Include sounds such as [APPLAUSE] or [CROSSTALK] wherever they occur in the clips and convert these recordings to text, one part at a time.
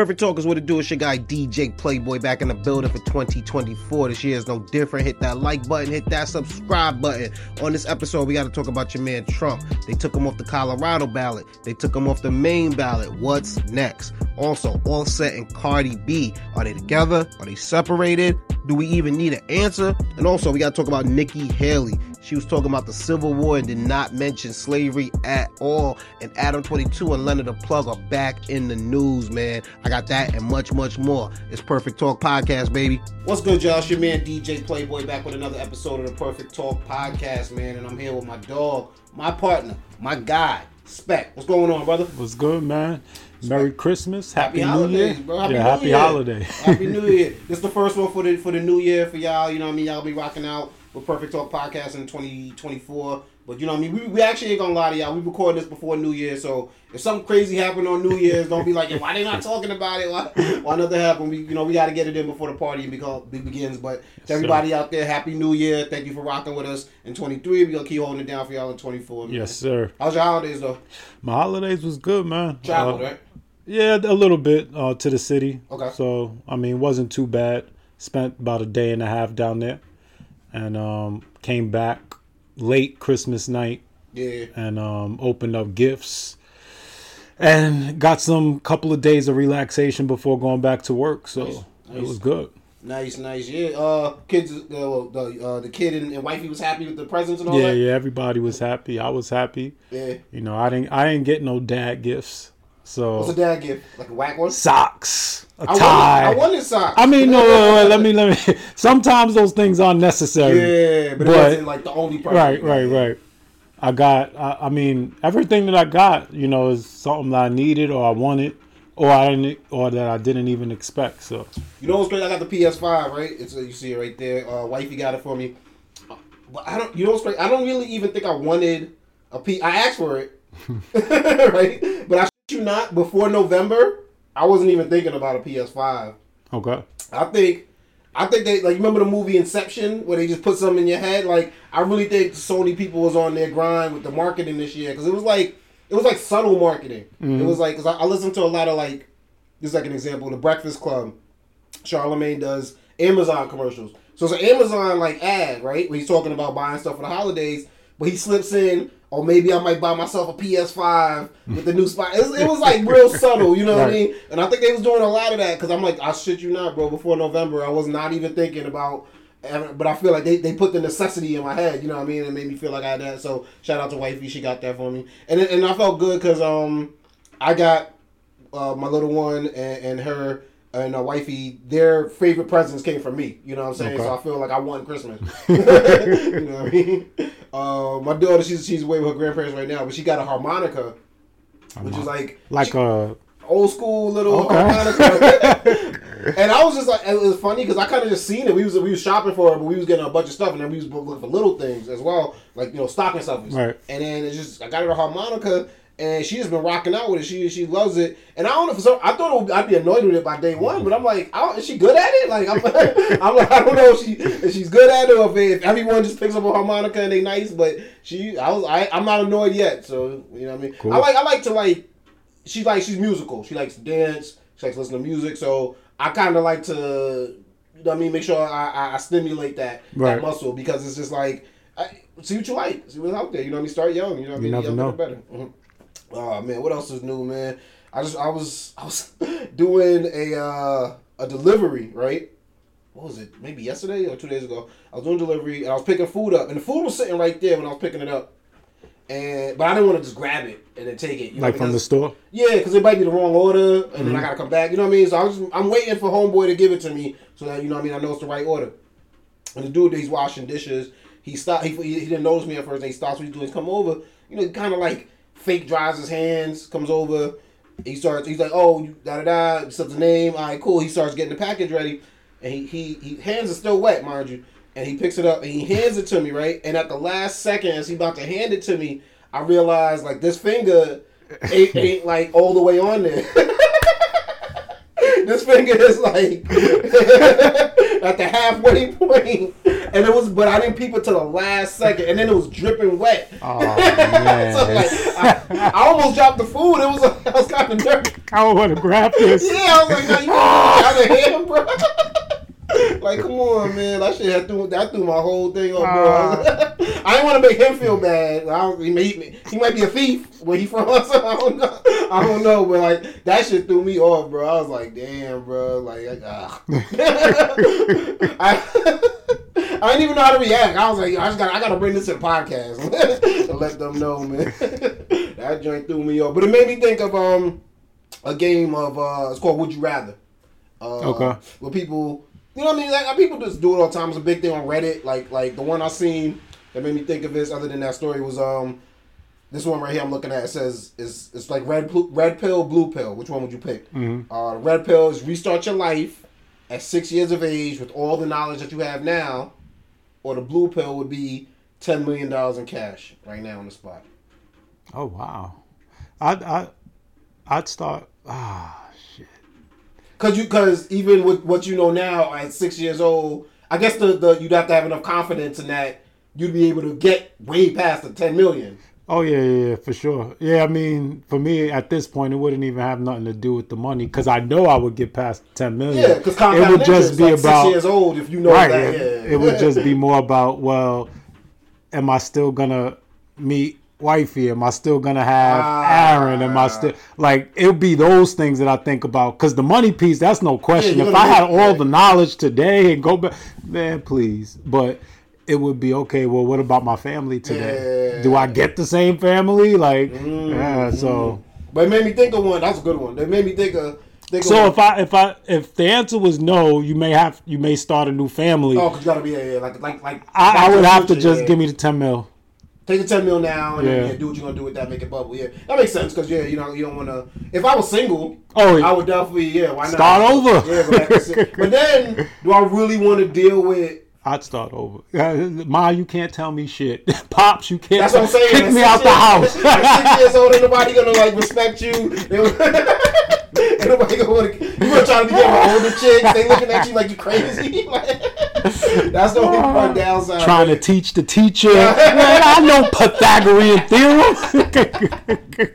Perfect Talk is what it do. It's your guy DJ Playboy back in the building for 2024. This year is no different. Hit that like button, hit that subscribe button. On this episode, we got to talk about your man Trump. They took him off the Colorado ballot. They took him off the Maine ballot. What's next? Also, Offset and Cardi B. Are they together? Are they separated? Do we even need an answer? And also, we got to talk about Nikki Haley. She was talking about the Civil War and did not mention slavery at all. And Adam 22 and Lena the Plug are back in the news, man. I got that and much, much more. It's Perfect Talk Podcast, baby. What's good, y'all? Your man DJ Playboy back with another episode of the Perfect Talk Podcast, man. And I'm here with my dog, my partner, my guy, Spec. What's going on, brother? What's good, man? Merry Christmas, Happy, Happy, New holidays, Year, bro. Happy yeah, New Happy Year. Holiday. Happy New [LAUGHS] Year. This is the first one for the for the new year for y'all. You know what I mean? Y'all be rocking out with Perfect Talk Podcast in 2024. But you know what I mean? We, we actually ain't gonna lie to y'all. We recorded this before New Year, so if something crazy happened on New Year's, don't be like, why they not talking about it? Why, why nothing happened? We you know we got to get it in before the party begins. But to everybody out there, Happy New Year! Thank you for rocking with us in 23. We gonna keep holding it down for y'all in 24. Man. yes, sir. How's your holidays though? My holidays was good, man. Traveled, Uh, right? Yeah, a little bit uh, to the city. Okay. So I mean, wasn't too bad. Spent about a day and a half down there, and um, came back late Christmas night Yeah. and um, opened up gifts. And got some couple of days of relaxation before going back to work, so Nice, it nice. was good. Nice, nice. Yeah. Uh, kids. Uh, the uh, the kid and, and wifey was happy with the presents and all Yeah, that. yeah, everybody was happy. I was happy. Yeah. You know, I didn't I didn't get no dad gifts. So What's a dad gift? Like a whack one? socks, a I tie. wanted, I wanted socks. I mean, no, wait, wait, let me let me. [LAUGHS] Sometimes those things aren't necessary. Yeah, but, But- wasn't like the only present. Right, right, right. I got. I, I mean, everything that I got, you know, is something that I needed or I wanted, or I didn't, or that I didn't even expect. So You know what's great? I got the PS5, right? It's uh, you see it right there. Uh, wifey got it for me. But I don't. You know what's great? I don't really even think I wanted a P. I asked for it, [LAUGHS] right? But I you not. Before November, I wasn't even thinking about a PS5. okay, I think, I think they like. Remember the movie Inception where they just put something in your head? Like I really think Sony people was on their grind with the marketing this year because it was like it was like subtle marketing. It mm-hmm. was like because I, I listened to a lot of like this is like an example the Breakfast Club. Charlemagne does Amazon commercials. So it's an Amazon like ad, right? Where he's talking about buying stuff for the holidays, but he slips in, or maybe I might buy myself a PS5 [LAUGHS] with the new spot. It was, it was like real subtle, you know what I mean? And I think they was doing a lot of that because I'm like, I shit you not, bro. Before November, I was not even thinking about. But I feel like they, they put the necessity in my head, you know what I mean? It made me feel like I had that. So shout out to wifey, she got that for me, and and I felt good because um I got uh, my little one and, and her and uh, wifey, their favorite presents came from me. You know what I'm saying? Okay. So I feel like I won Christmas. [LAUGHS] [LAUGHS] you know what I mean? Uh, my daughter, she's she's away with her grandparents right now, but she got a harmonica, which is like like a old school little Okay. harmonica. [LAUGHS] and I was just like, it was funny because I kind of just seen it. We was we was shopping for it, but we was getting a bunch of stuff, and then we was looking for little things as well, like you know stocking stuffers. Right. And then it's just I got her a harmonica. And she just been rocking out with it. She she loves it. And I don't know for some. I thought it would, I'd be annoyed with it by day one, but I'm like, I don't, is she good at it? Like I'm, [LAUGHS] I'm like, I don't know if she if she's good at it or if, everyone just picks up a harmonica and they nice. But she, I was, I, I'm not annoyed yet. So you know what I mean. Cool. I like I like to like she like she's musical. She likes to dance. She likes to listen to music. So I kind of like to, you know what I mean, make sure I, I, I stimulate that, that muscle because it's just like, I, see what you like, see what's out there. You know what I mean? Start young. You know what I You mean? never Younger know. better. Mhm. Oh man, what else is new, man? I just I was I was [LAUGHS] doing a uh, a delivery right. What was it? Maybe yesterday or two days ago. I was doing delivery and I was picking food up, and the food was sitting right there when I was picking it up. And but I didn't want to just grab it and then take it. You know, like from the store. yeah, because it might be the wrong order, and Mm-hmm. then I gotta come back. You know what I mean? So I was, I'm waiting for homeboy to give it to me, so that you know what I mean. I know it's the right order. And the dude, he's washing dishes. He stopped. He, he didn't notice me at first. And he stops what he's doing. He's come over. You know, kind of like fake dries his hands. Comes over. He starts. He's like, oh, you- da da da. Says the name. All right, cool. He starts getting the package ready, and he he, he hands are still wet, mind you. And he picks it up and he hands it to me, right? And at the last second, as he about to hand it to me, I realized like this finger ain't, ain't like all the way on there. [LAUGHS] this finger is like [LAUGHS] at the halfway [LAUGHS] point, and it was, but I didn't peep it to the last second, and then it was dripping wet. Oh man. [LAUGHS] So, like, I, I almost dropped the food. It was [LAUGHS] like, was kind of nervous. I don't want to grab this. Yeah, I was like, nah, you can't put it out of hand, bro. [LAUGHS] like, come on, man. That shit had threw, that threw my whole thing off, bro. I, [LAUGHS] I didn't want to make him feel bad. I don't, he, may, he might be a thief where he from. [LAUGHS] So I don't know. I don't know, but like that shit threw me off, bro. I was like, damn, bro. Like, ah. I, I didn't even know how to react. I was like, I just got, I got to bring this to the podcast to let them know, man. that joint threw me off, but it made me think of um a game of uh, it's called Would You Rather. Uh, Okay. Where people, you know what I mean? Like people just do it all the time. It's a big thing on Reddit. Like like the one I seen that made me think of this. Other than that story was um this one right here I'm looking at. It says is it's like red red pill blue pill. Which one would you pick? Mhm. Uh, red pill is restart your life at six years of age with all the knowledge that you have now, or the blue pill would be ten million dollars in cash right now on the spot. Oh wow. I'd I, I'd start. Ah. Cause you, cause even with what you know now at six years old, I guess the, the you'd have to have enough confidence in that you'd be able to get way past the ten million. Oh yeah, yeah, yeah, for sure. Yeah, I mean, for me at this point, it wouldn't even have nothing to do with the money because I know I would get past ten million. Yeah, because it would just be like about six years old if you know right. that. it, Yeah, it would just be more about well, am I still gonna meet wifey? Am I still gonna have Ah. Aaron? Am I still like it would be those things that I think about because the money piece that's no question. you're if I had all the knowledge today and go back, man, please, but. It would be okay. Well, what about my family today? Yeah. Do I get the same family? Like, Mm, yeah. So, But it made me think of one. That's a good one. It made me think of. Think so of if I if I if the answer was no, you may have you may start a new family. oh, cause you gotta be yeah, yeah, like like like. I, I would have to just yeah. give me the ten mil. Take the ten mil now and then, Yeah. yeah, do what you're gonna do with that, make it bubble. Yeah, that makes sense because yeah, you know you don't want to. If I was single, Oh, I would definitely yeah. Why not Start over. Yeah, go back to si- but then do I really want to deal with? I'd start over. Ma, you can't tell me shit. [LAUGHS] Pops, you can't That's what I'm saying. kick me six out the years- house. At [LAUGHS] six [LAUGHS] years old, ain't nobody gonna like respect you. Ain't nobody gonna want to. You gonna try to be with older chicks? They looking at you like you crazy. Like, [LAUGHS] that's the only part downside. Trying to teach the teacher. [LAUGHS] Man, I know Pythagorean theorem.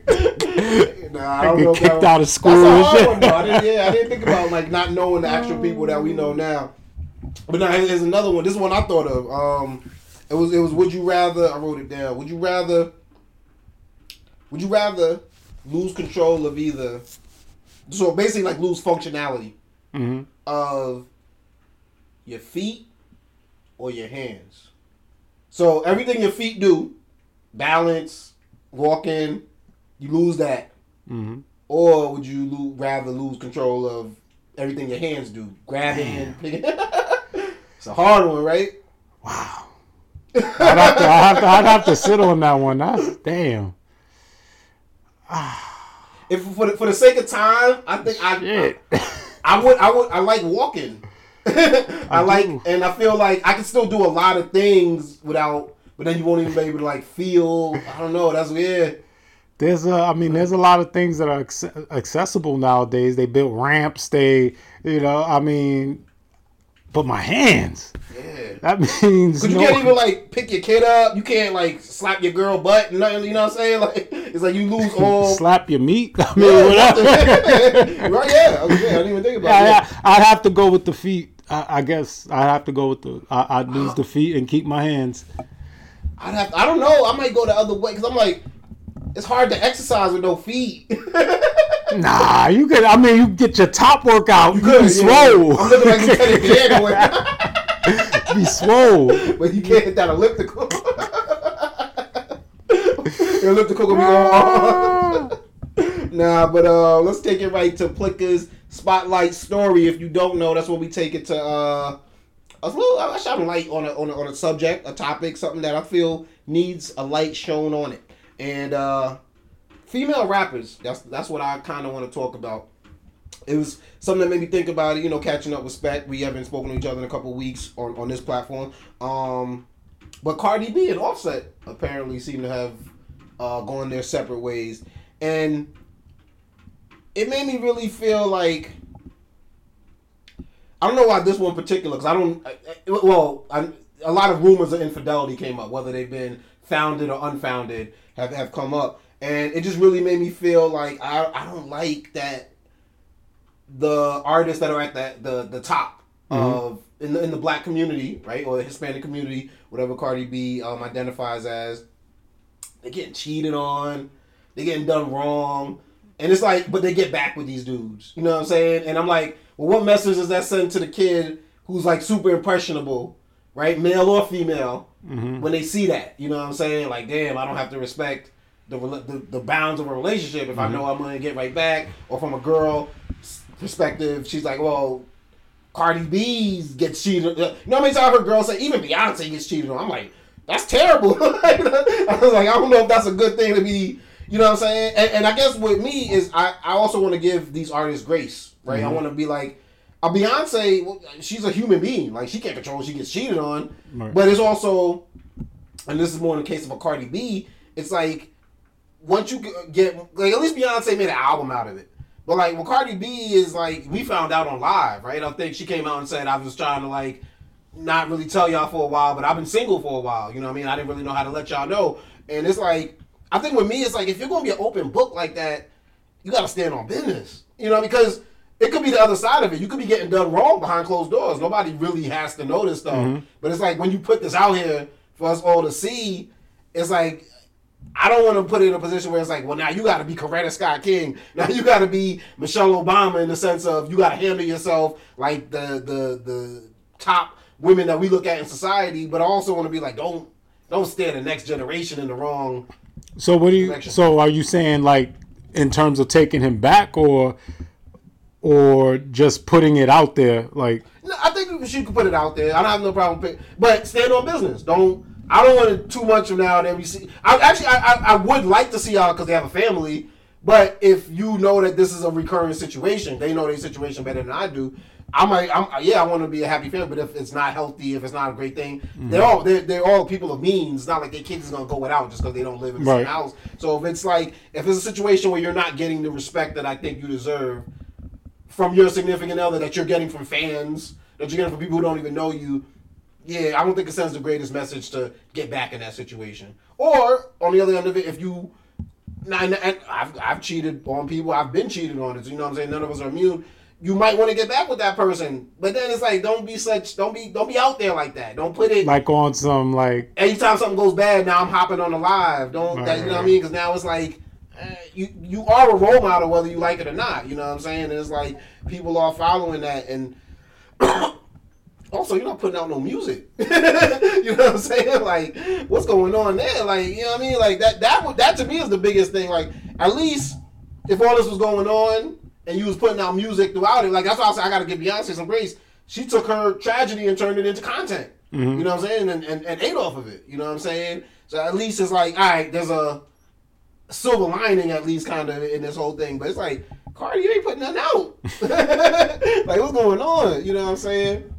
[LAUGHS] Nah, I don't Get know if kicked out of school That's a and hard one, though. I didn't, yeah, I didn't think about like not knowing the actual people that we know now. But now here's another one. This is one I thought of. Um, it was it was. Would you rather? I wrote it down. Would you rather? Would you rather lose control of either? So basically, like lose functionality hmm of your feet or your hands. So everything your feet do, balance, walking, you lose that. hmm Or would you lo- rather lose control of everything your hands do? Grabbing, picking. [LAUGHS] it's a hard one, right? Wow. I'd have, to, I'd, have to, I'd have to sit on that one. That's damn. If for the, for the sake of time, I think I, Shit. I would I would I like walking. [LAUGHS] I, like do. and I feel like I can still do a lot of things without but then you won't even be able to like feel I don't know, that's weird. There's a, I mean, there's a lot of things that are accessible nowadays. They built ramps. They, you know, I mean, but my hands. Yeah. That [LAUGHS] means Cause you no- can't even like pick your kid up. You can't like slap your girl butt. Nothing. You know what I'm saying? [LAUGHS] Like it's like you lose all. slap your meat. I mean, Yeah, whatever. right? Yeah. I. I didn't even think about Yeah, that. I, I'd have to go with the feet. I, I guess I'd have to go with the. I, I'd lose the feet and keep my hands. I'd have. I don't know. I might go the other way because I'm like, it's hard to exercise with no feet. [LAUGHS] Nah, you could. I mean, you get your top workout. You, Good, be yeah. I'm looking like Lieutenant Dan away. be swole. but you can't hit that elliptical. [LAUGHS] the elliptical gonna be on. [LAUGHS] Nah, but uh, let's take it right to Plicca's spotlight story. If you don't know, that's what we take it to. Uh, a little, I shine light on a, on a on a subject, a topic, something that I feel needs a light shown on it. And uh, female rappers. That's that's what I kind of want to talk about. It was something that made me think about it. You know, catching up with Spec. We haven't spoken to each other in a couple weeks on on this platform. Um, but Cardi B and Offset apparently seem to have uh, gone their separate ways, and it made me really feel like I don't know why this one in particular because I don't. I- well, I, a lot of rumors of infidelity came up, whether they've been founded or unfounded, have have come up, and it just really made me feel like I, I don't like that the artists that are at the the, the top Mm-hmm. of in the in the black community, right, or the Hispanic community, whatever Cardi B um, identifies as, they're getting cheated on, they're getting done wrong, and it's like, but they get back with these dudes, you know what I'm saying? And I'm like, well, what message does that send to the kid who's like super impressionable, right, male or female, mm-hmm. when they see that, you know what I'm saying? Like, damn, I don't have to respect. The, the, the bounds of a relationship if I mm-hmm. know I'm gonna get right back or from a girl perspective she's like well Cardi B's gets cheated. Uh, you know how many times her girls say even Beyonce gets cheated on? I'm like, that's terrible. [LAUGHS] [LAUGHS] I was like, I don't know if that's a good thing to be. You know what I'm saying? And, and I guess with me is I, I also want to give these artists grace, right? I mm-hmm. want to be like a Beyonce. well, She's a human being. Like she can't control. She gets cheated on. Right. But it's also, and this is more in the case of a Cardi B. It's like once you get like at least Beyonce made an album out of it. But like with Cardi B is like we found out on live, right? I think she came out and said I was trying to like not really tell y'all for a while, but I've been single for a while. You know what I mean? I didn't really know how to let y'all know. And it's like I think with me it's like if you're gonna be an open book like that, you gotta stand on business. You know, because it could be the other side of it. You could be getting done wrong behind closed doors. Nobody really has to know this stuff. Mm-hmm. But it's like when you put this out here for us all to see, it's like I don't want to put it in a position where it's like, well, now you got to be Coretta Scott King. [LAUGHS] Now you got to be Michelle Obama in the sense of you got to handle yourself like the the the top women that we look at in society. But I also want to be like, don't don't steer the next generation in the wrong. So what do you? So are you saying like in terms of taking him back, or or just putting it out there? Like No, I think she could put it out there. I don't have no problem. But stand on business. Don't. I don't want it too much from now that we see. I actually, I, I, I would like to see y'all because they have a family. But if you know that this is a recurring situation, they know their situation better than I do. I might, I'm, yeah, I want to be a happy family. But if it's not healthy, if it's not a great thing, mm. they're all they're, they're all people of means. It's not like their kids is gonna go without just because they don't live in the Right. same house. So if it's like if it's a situation where you're not getting the respect that I think you deserve, from your significant other that you're getting from fans, that you're getting from people who don't even know you, yeah, I don't think it sends the greatest message to get back in that situation. Or on the other end of it, if you, and I've I've cheated on people, I've been cheated on. It, you know what I'm saying? None of us are immune. You might want to get back with that person, but then it's like don't be such, don't be, don't be out there like that. Don't put it like on some like anytime something goes bad, now I'm hopping on the live. Don't Right, that, you know right, what I mean? Because now it's like eh, you you are a role model whether you like it or not. You know what I'm saying? And it's like people are following that, and [COUGHS] also you're not putting out no music. [LAUGHS] you know what I'm saying? Like what's going on there? Like you know what I mean? Like that that would that to me is the biggest thing. Like at least if all this was going on and you was putting out music throughout it, like that's why I said I got to give Beyonce some grace. She took her tragedy and turned it into content. You know what I'm saying? And, and and ate off of it. You know what I'm saying? So at least it's like, all right, there's a silver lining at least kind of in this whole thing. But it's like, Cardi, you ain't putting nothing out. [LAUGHS] like what's going on? You know what I'm saying?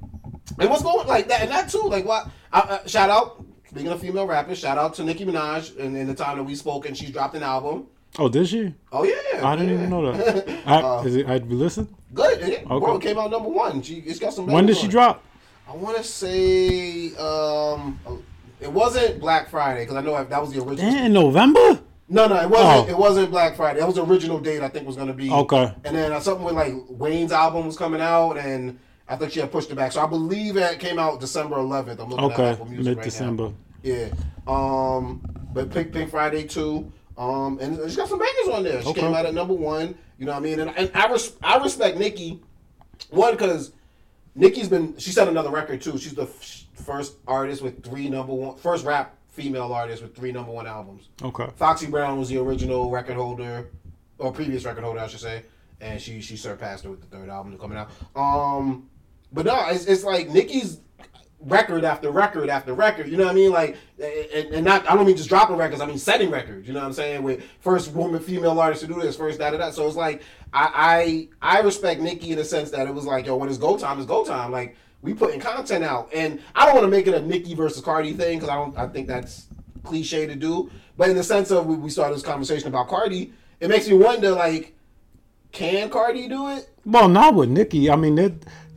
And what's going like that and that too? Like what? I, uh, shout out. Speaking of female rappers, shout out to Nicki Minaj. And in the time that we spoke, and she's dropped an album. Oh did she? Oh yeah, I didn't yeah. even know that. [LAUGHS] I, Uh, is it? I'd listened. Good. It, Bro, Okay. it came out number one. She it's got some. When did she drop? I want to say um, it wasn't Black Friday because I know that was the original. In November. No, no, it wasn't. Oh. It wasn't Black Friday. That was the original date. I think was going to be. Okay. And then uh, something with like Wayne's album was coming out, and I think she had pushed it back. So I believe it came out December 11th. I'm looking at Okay, Apple Music mid right December. now. Yeah. Um, but Pink Pink Friday too. Um, and she's got some bangers on there. She Okay. came out at number one. You know what I mean? And, and I res- I respect Nicki. One because Nicki's been she set another record too. She's the f- first artist with three number one, first rap female artist with three number one albums. Okay. Foxy Brown was the original record holder, or previous record holder, I should say, and she she surpassed her with the third album coming out. Um, but no, it's, it's like Nicki's record after record after record. You know what I mean? Like, and, and not I don't mean just dropping records. I mean setting records. You know what I'm saying? With first woman, female artist to do this, first da da. So it's like I I I respect Nicki in the sense that it was like, yo, when it's go time, it's go time. Like we putting content out, and I don't want to make it a Nicki versus Cardi thing because I don't. I think that's cliche to do. But in the sense of we, we started this conversation about Cardi, it makes me wonder like, can Cardi do it? Well, not with Nicki. I mean, they're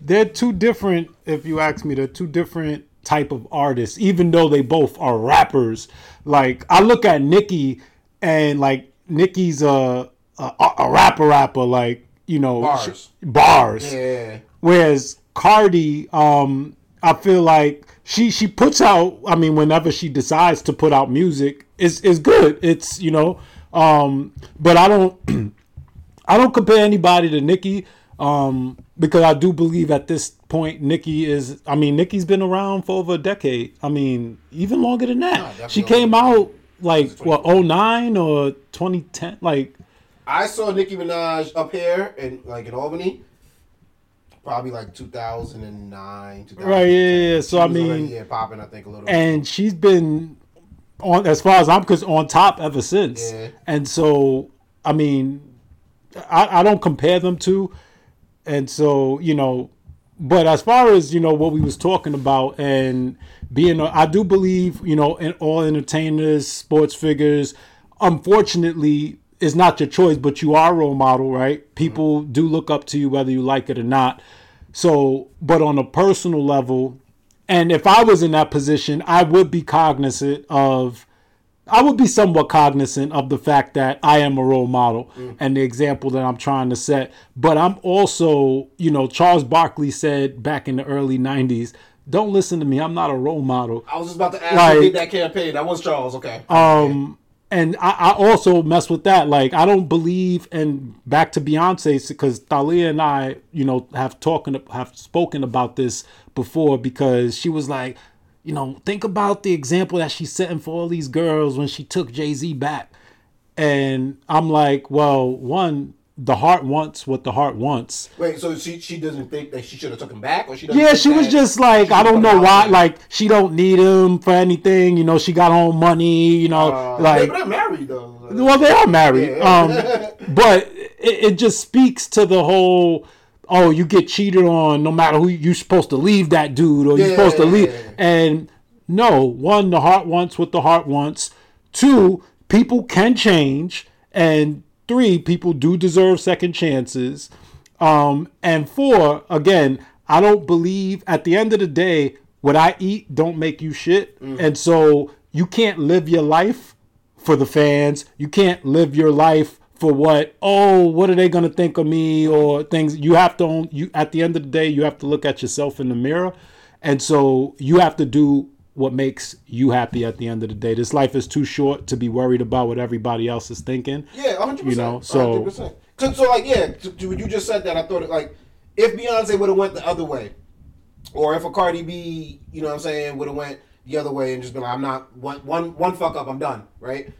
they're two different. If you ask me, they're two different type of artists. Even though they both are rappers, like I look at Nicki and like Nicki's a a, a rapper rapper like you know Bars. sh- bars. Yeah. Whereas Cardi, um, I feel like she she puts out. I mean, whenever she decides to put out music, is is good. It's you know, um, but I don't [CLEARS THROAT] I don't compare anybody to Nicki. Um, because I do believe at this point Nicki is. I mean, Nicki's been around for over a decade. I mean, even longer than that. definitely she came out like what 09 or 2010 like I saw Nicki Minaj up here in like in Albany. Probably like 2009, 2010. Right, yeah, yeah, yeah. So, She I mean- yeah, popping. I think a little. and she's been on as far as I'm concerned on top ever since. Yeah. And so I mean, I, I don't compare them to, and so you know, but as far as you know what we was talking about and being, a, I do believe you know in all entertainers, sports figures, unfortunately. is not your choice, but you are a role model, right? Mm-hmm. People do look up to you whether you like it or not. So, but on a personal level, and if I was in that position, I would be cognizant of, I would be somewhat cognizant of the fact that I am a role model and the example that I'm trying to set. But I'm also, you know, Charles Barkley said back in the early 90s, don't listen to me. I'm not a role model. I was just about to ask Like- who did that campaign. That was Charles. Okay. Um, and I, I also mess with that. Like, I don't believe, and back to Beyonce, because Thalia and I, you know, have talking, have spoken about this before, because she was like, you know, think about the example that she's setting for all these girls when she took Jay Z back. And I'm like, well, one, the heart wants what the heart wants. Wait, so she she doesn't think that she should have took him back, or she doesn't Yeah, she was just like, I don't know why. Like, she don't need him for anything. You know, she got her own money. You know, Uh, like they're married though. Well, they are married. Yeah. Um, but it, it just speaks to the whole. Oh, you get cheated on no matter who you're supposed to leave that dude or you're supposed to leave. Yeah. And no, one, the heart wants what the heart wants. Two, people can change. And three, people do deserve second chances. Um, and four, again, I don't believe at the end of the day, what I eat don't make you shit. And so you can't live your life for the fans. You can't live your life for what, oh, what are they going to think of me or things. You have to own, you at the end of the day, you have to look at yourself in the mirror. And so you have to do what makes you happy at the end of the day. This life is too short to be worried about what everybody else is thinking. Yeah, hundred percent. You know, so- 100%. so so like yeah, to, to, when you just said that, I thought it like if Beyonce would have went the other way, or if a Cardi B, you know what I'm saying, would have went the other way and just been like, I'm not one one one fuck up, I'm done, right?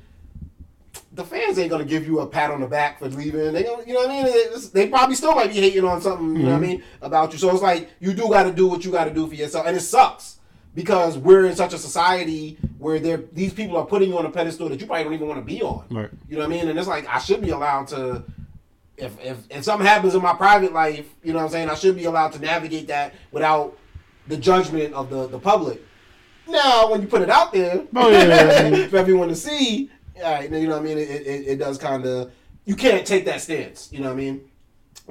The fans ain't gonna give you a pat on the back for leaving. They gonna, you know what I mean? It's- They probably still might be hating on something, you know what I mm-hmm. mean, about you. So it's like you do got to do what you got to do for yourself, and it sucks because we're in such a society where there these people are putting you on a pedestal that you probably don't even want to be on. Right. You know what I mean? And it's like I should be allowed to if if if something happens in my private life, you know what I'm saying, I should be allowed to navigate that without the judgment of the the public. Now, when you put it out there Oh, yeah, yeah, [LAUGHS] mean- for everyone to see, all right, you know what I mean? It, it, it does kind of you can't take that stance. You know what I mean?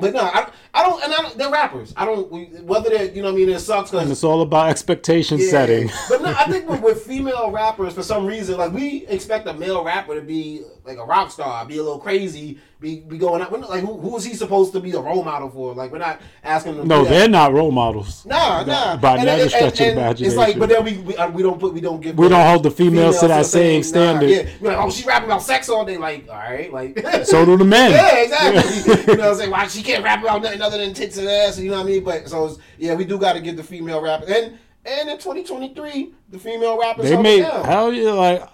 But no, I, I don't, and I don't, they're rappers. I don't, whether they're, you know what I mean, it sucks And it's all about expectation setting. [LAUGHS] but no, I think with, with female rappers, for some reason, like we expect a male rapper to be like a rock star, be a little crazy, be be going out. Like who, who is he supposed to be a role model for? Like we're not asking them. No, they're not role models. Nah, nah. By And- any stretch and- of imagination. It's like, but then we we, uh, we don't put we don't give We don't hold the females to that same nah, standard. yeah, We're like, oh, she rapping about sex all day. Like, all right, like. So do the men. [LAUGHS] Yeah, exactly. [LAUGHS] you know what I'm saying? Why she can't rap about nothing other than tits and ass, you know what I mean? But so yeah, we do got to give the female rappers and and in 2023, the female rappers They made down. hell yeah, like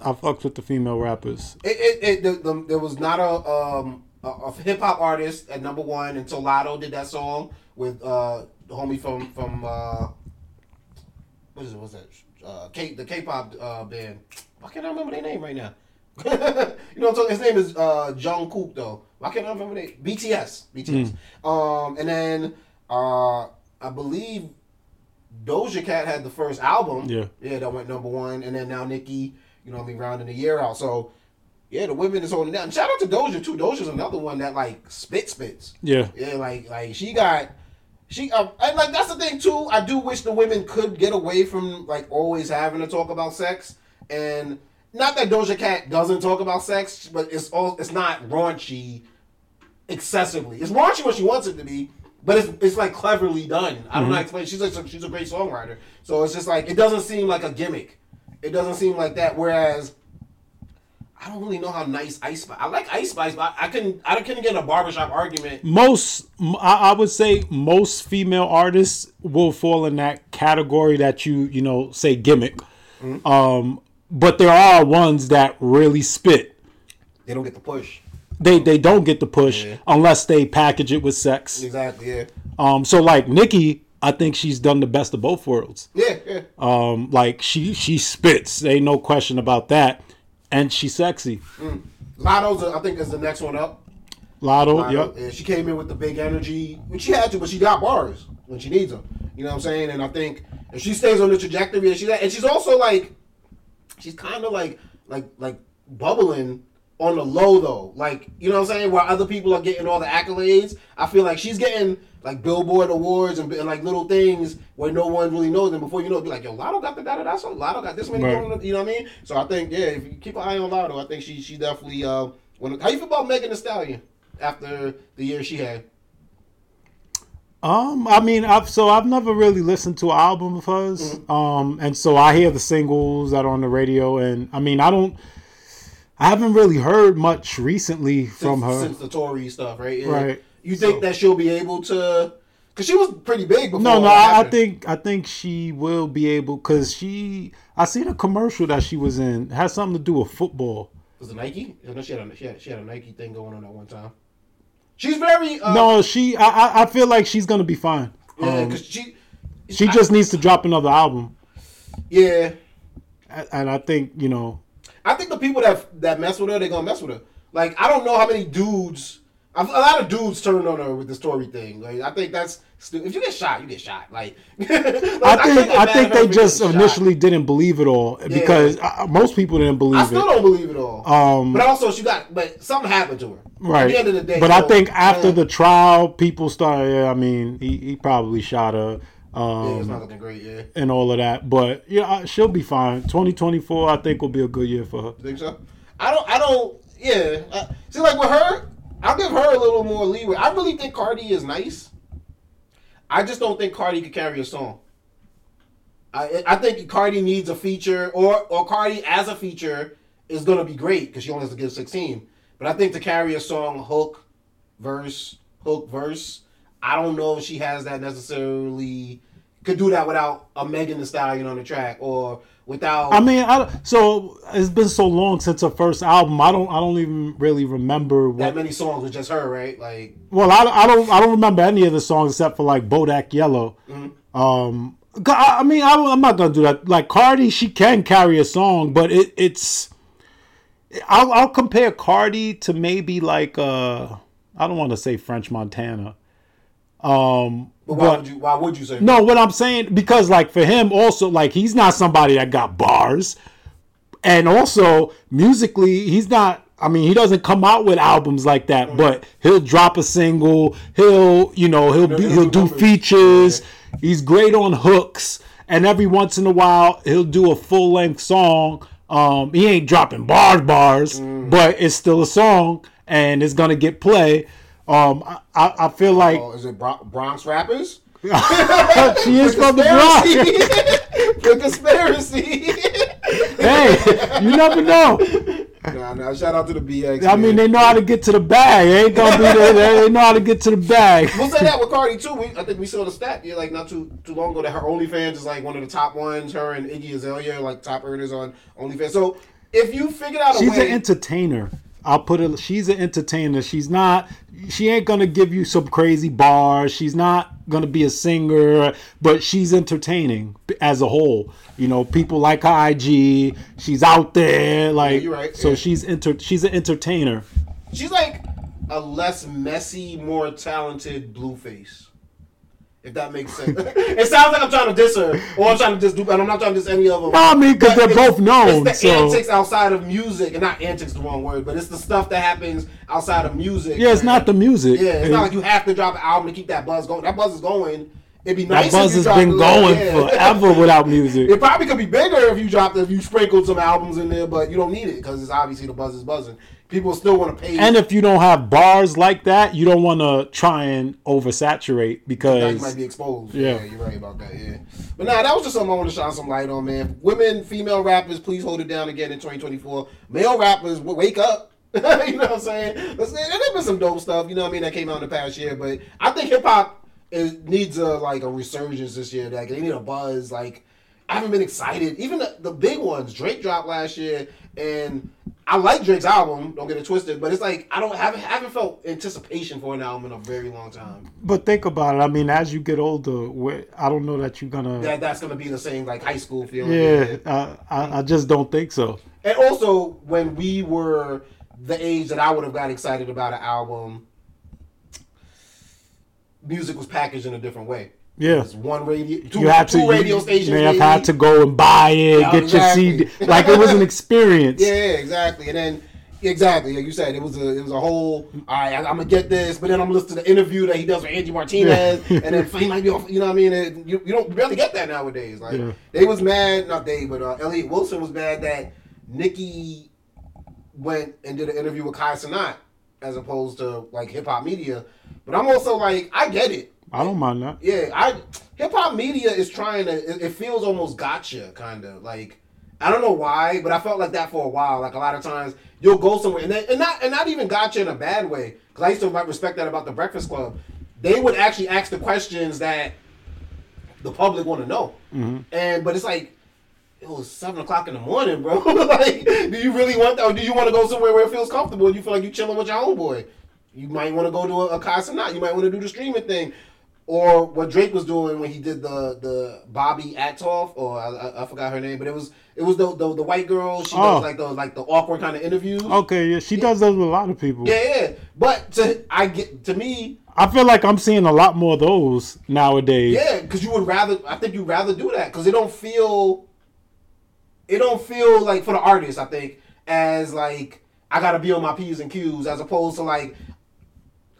I fucked with the female rappers. It, it, it the, the, there was not a um a, a hip hop artist at number one until Latto did that song with uh the homie from from uh what is it? What's that? Uh, K the K-pop uh, band. Why can't I remember their name right now? You know what I'm talking? His name is uh Jungkook though. Why can't I remember their BTS? BTS. Um, and then uh I believe Doja Cat had the first album. Yeah. Yeah, that went number one, and then now Nicki, you know, what I mean, rounding the year out. So, yeah, the women is holding down. Shout out to Doja too. Doja's another one that like spit spits. Yeah. Yeah, like like she got she uh, and like that's the thing too. I do wish the women could get away from like always having to talk about sex and not that Doja Cat doesn't talk about sex, but it's all it's not raunchy excessively. It's raunchy when she wants it to be, but it's it's like cleverly done. I don't know how to explain. She's like she's a great songwriter, so it's just like it doesn't seem like a gimmick. It doesn't seem like that. Whereas I don't really know how nice Ice Spice. I like Ice Spice, but I couldn't I couldn't get in a barbershop argument. most I, I would say most female artists will fall in that category that you you know say gimmick um but there are ones that really spit They don't get the push. they they don't get the push Yeah. unless they package it with sex Exactly. Yeah. um so like nikki i think she's done the best of both worlds Yeah. Yeah. um like she she spits ain't no question about that and she's sexy Latto's I think is the next one up. latto Latto, yep yeah, she came in with the big energy, which she had to, but she got bars when she needs them. You know what I'm saying? And I think if she stays on the trajectory, and she's and she's also like, she's kind of like like like bubbling on the low though. Like you know what I'm saying? While other people are getting all the accolades, I feel like she's getting like Billboard awards and, and like little things where no one really knows. And before you know, it, be like, yo, Latto got the da da da. So Latto got this many. Right. You know what I mean? So I think yeah, if you keep an eye on Latto, I think she she definitely. Uh, when, how you feel about Megan Thee Stallion after the year she had? Um, I mean, I've so I've never really listened to an album of hers. Mm-hmm. Um, and so I hear the singles that are on the radio, and I mean, I don't, I haven't really heard much recently from her. since the Tory stuff, right? Yeah. Right. You think So- that she'll be able to? Because she was pretty big before. no, no, I, I think I think she will be able because she. I seen a commercial that she was in it has something to do with football. was it Nike? I know she had a she had, she had a Nike thing going on at one time. She's very uh, no, she. I, I I feel like she's gonna be fine. yeah, Um, because she she I- just needs to drop another album, yeah. and and I think you know. I think the people that that mess with her, they're gonna mess with her. Like I don't know how many dudes. A lot of dudes turned on her with the story thing. Like I think that's stu- if you get shot, you get shot. Like, [LAUGHS] like, I think get I think they just getting shot. initially didn't believe it all because uh, most people didn't believe it. I still it. don't believe it all. Um, but also, she got. But something happened to her. Right. At the end of the day. but I think after yeah, the trial, people started. Yeah, I mean, he, he probably shot her yeah, it's um, not looking great. Yeah, and all of that. But yeah, she'll be fine. 2024, I think, will be a good year for her. you think so? I don't. I don't. Yeah. I, see, like with her, her a little more leeway. I really think Cardi is nice. I just don't think Cardi could carry a song. I I think Cardi needs a feature, or or Cardi as a feature is gonna be great because she only has to give sixteen. But I think to carry a song hook, verse, hook, verse, I don't know if she has that necessarily. Could do that without a Megan Thee Stallion on the track, or without. I mean, I, so it's been so long since her first album. I don't. I don't even really remember that many songs with just her, right? Like, Well, I, I don't. I don't remember any of the songs except for like Bodak Yellow. Um, I I mean, I, I'm not gonna do that. Like Cardi, she can carry a song, but it, it's. I'll, I'll compare Cardi to maybe like uh, I don't want to say French Montana. Um, but why but- would you? Why would you say? no, what I'm saying because like for him also like he's not somebody that got bars, and also musically he's not. I mean, he doesn't come out with albums like that, but he'll drop a single. He'll you know he'll be, he'll do features. He's great on hooks, and every once in a while he'll do a full length song. Um, he ain't dropping bars bars, but it's still a song and it's gonna get play. Um, I, I feel like Oh, is it Bronx rappers? [LAUGHS] [LAUGHS] she is from the Bronx. [LAUGHS] the conspiracy. hey, you never know. nah, nah. Shout out to the BX. I mean, they know how to get to the bag. They ain't gonna be there. They know how to get to the bag. We'll say that with Cardi too. We, I think we saw the stat yeah, like not too too long ago that her OnlyFans is like one of the top ones. Her and Iggy Azalea are like top earners on OnlyFans. So if you figured out a She's way, an entertainer. I'll put it. She's an entertainer. She's not. She ain't gonna give you some crazy bars. She's not gonna be a singer, but she's entertaining as a whole. You know, people like her IG. She's out there, like you're right, so. yeah. She's enter. She's an entertainer. she's like a less messy, more talented Blueface. If that makes sense. [LAUGHS] it sounds like I'm trying to diss her, or I'm trying to diss, do, and I'm not trying to diss any of them. No, I mean, because they're both known, It's the so- antics outside of music, and not antics is the wrong word, but it's the stuff that happens outside of music. Yeah, it's not the music. Yeah, it's not like you have to drop an album to keep that buzz going. That buzz is going, It'd be nice. That buzz has been going yeah. forever without music. It probably could be bigger if you dropped if you sprinkled some albums in there, but you don't need it because it's obviously the buzz is buzzing. People still want to pay. And if you don't have bars like that, you don't want to try and oversaturate Now you because might be exposed. Yeah. Yeah. you're right about that. Yeah, but nah, that was just something I want to shine some light on, man. Women, female rappers, please hold it down again in 2024. Male rappers, wake up. [LAUGHS] you know what I'm saying? There's been some dope stuff, you know what I mean, that came out in the past year. But I think hip hop is needs a like a resurgence this year. Like they need a buzz. Like I haven't been excited. Even the, the big ones, Drake dropped last year, and I like Drake's album. Don't get it twisted, but it's like I don't haven't haven't felt anticipation for an album in a very long time. But think about it. I mean, as you get older, I don't know that you're gonna. that that's gonna be the same like high school feeling. Yeah, I, I, I just don't think so. And also when we were the age that I would have got excited about an album, music was packaged in a different way. Yeah, It's one radio, two, you had to. two radio you stations. may have had to go and buy it, Yeah, get exactly. your CD. Like it was an experience. Yeah, [LAUGHS] yeah, exactly. And then exactly, like you said, it was a it was a whole. All right, I, I'm gonna get this, but then I'm listening to listen to the interview that he does with Angie Martinez, [LAUGHS] and then he might be off. You know what I mean? It, you, you don't really get that nowadays. Like Yeah. they was mad, not they, but uh, Elliott Wilson was mad that Nicki went and did an interview with Kai Cenat as opposed to like hip hop media. But I'm also like, I get it. I don't mind that. Yeah, I hip hop media is trying to. It, it feels almost gotcha, kind of like. I don't know why, but I felt like that for a while. Like a lot of times, you'll go somewhere, and, they, and not and not even gotcha in a bad way. Because I used to respect that about the Breakfast Club. They would actually ask the questions that the public want to know, mm-hmm. and but it's like it was seven o'clock in the morning, bro. [LAUGHS] like, do you really want that, or do you want to go somewhere where it feels comfortable and you feel like you're chilling with your homeboy? You might want to go to a, a concert, not. You might want to do the streaming thing, or what Drake was doing when he did the the Bobbi Althoff, or I, I, I forgot her name, but it was it was the the, the white girl. She Oh. does like those like the awkward kind of interviews. Okay, yeah, she does those with a lot of people. Yeah, yeah. But to I get to me, I feel like I'm seeing a lot more of those nowadays. Yeah, because you would rather. I think you'd rather do that because it don't feel. It don't feel like for the artist. I think as like I gotta be on my p's and q's as opposed to like.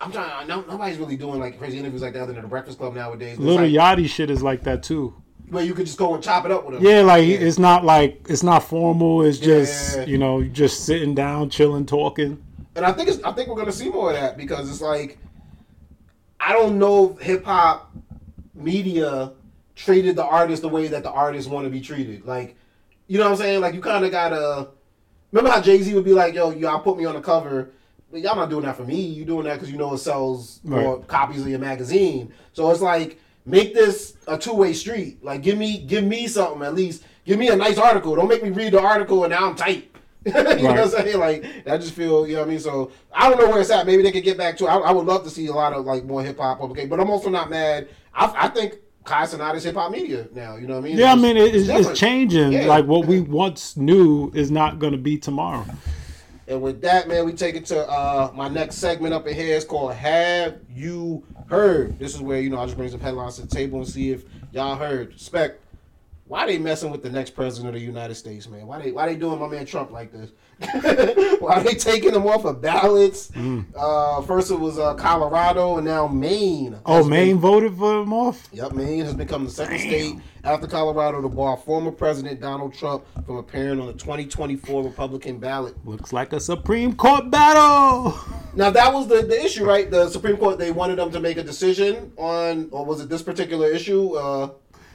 I'm trying. No, nobody's really doing like crazy interviews like that other than the Breakfast Club nowadays. Little like, Yachty shit is like that too. where you could just go and chop it up with them. Yeah, like it's not like it's not formal. It's just Yeah. you know just sitting down, chilling, talking. And I think it's, I think we're gonna see more of that because it's like I don't know hip hop media treated the artist the way that the artists want to be treated. Like, you know what I'm saying? Like you kind of gotta remember how Jay Z would be like, "Yo, y'all put me on the cover." But y'all not doing that for me. You doing that because you know it sells more Right. copies of your magazine. So it's like make this a two way street. Like give me give me something at least. Give me a nice article. Don't make me read the article and now I'm tight. [LAUGHS] you know what I'm saying? Like I just feel you know what I mean. So I don't know where it's at. Maybe they could get back to. it. I, I would love to see a lot of like more hip hop publication. But I'm also not mad. I, I think Kai Cenat is hip hop media now. You know what I mean? Yeah, I mean it, it's, it's changing. Yeah. Like what we once knew is not going to be tomorrow. And with that, man, we take it to uh, my next segment up in here. It's called Have You Heard? This is where, you know, I just bring some headlines to the table and see if y'all heard. Spec, why they messing with the next president of the United States, man? Why they why they doing my man Trump like this? [LAUGHS] why are they taking them off of ballots? Mm. Uh, first it was uh, Colorado and now Maine. Oh, Maine been- voted for them off. Yep, Maine has become the second state after Colorado to bar former President Donald Trump from appearing on the 2024 Republican ballot. Looks like a Supreme Court battle. [LAUGHS] Now that was the, the issue, right? The Supreme Court they wanted them to make a decision on, or was it this particular issue? Uh,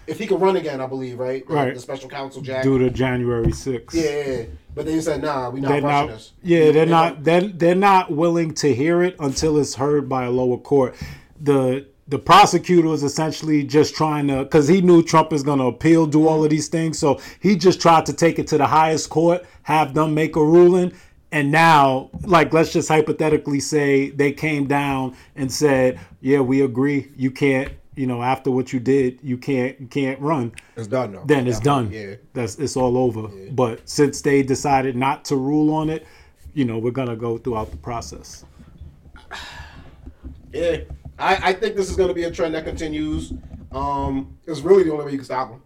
if he could run again, I believe, right? Right. The special counsel Jack. Due to January 6th. Yeah, yeah, yeah. but they said, nah, we not they're rushing not. this. Yeah, they're They not. They're they're not willing to hear it until it's heard by a lower court. The the prosecutor was essentially just trying to, because he knew Trump is going to appeal, do all of these things, so he just tried to take it to the highest court, have them make a ruling. And now, like, let's just hypothetically say they came down and said, "Yeah, we agree. You can't, you know, after what you did, you can't, you can't run." It's done though. then it's done. Yeah. That's it's all over. But since they decided not to rule on it, you know, we're gonna go throughout the process. [SIGHS] Yeah, I, I think this is to be a trend that continues. Um, it's really the only way you can stop him.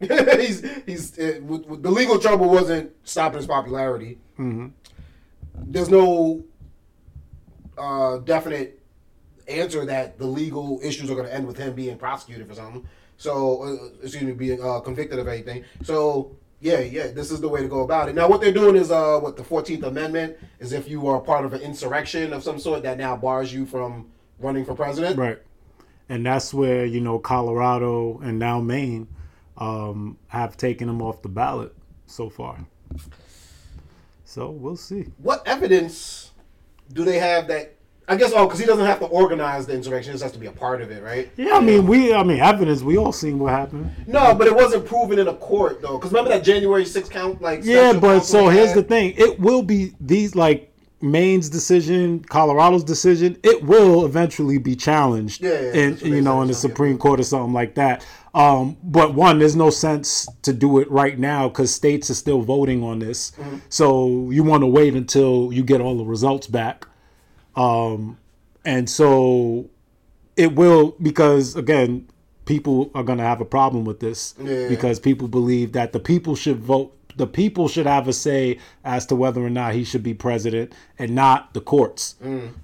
[LAUGHS] he's he's with, with the legal trouble wasn't stopping his popularity. Mm-hmm. There's no uh, definite answer that the legal issues are going to end with him being prosecuted for something. So, uh, excuse me, being uh, convicted of anything. So, yeah, yeah, this is the way to go about it. Now, what they're doing is, uh, what the Fourteenth Amendment is, if you are part of an insurrection of some sort, that now bars you from running for president. Right. And that's where, you know, Colorado and now Maine um, have taken him off the ballot so far. So we'll see. What evidence do they have that? I guess oh, because he doesn't have to organize the insurrection; he just has to be a part of it, right? Yeah, I mean, we, I mean, evidence. We all seen what happened. No, but it wasn't proven in a court though. Because remember that January 6th count, like Yeah, but so here's had? the thing: it will be these like Maine's decision, Colorado's decision. It will eventually be challenged, Yeah, yeah, in that's what they you know in the it's gonna get Supreme Court or something like that. Um, but one, there's no sense to do it right now because states are still voting on this. Mm-hmm. So you want to wait until you get all the results back. Um, and so it will because again, people are going to have a problem with this Yeah. because people believe that the people should vote. The people should have a say as to whether or not he should be president, and not the courts. Mm.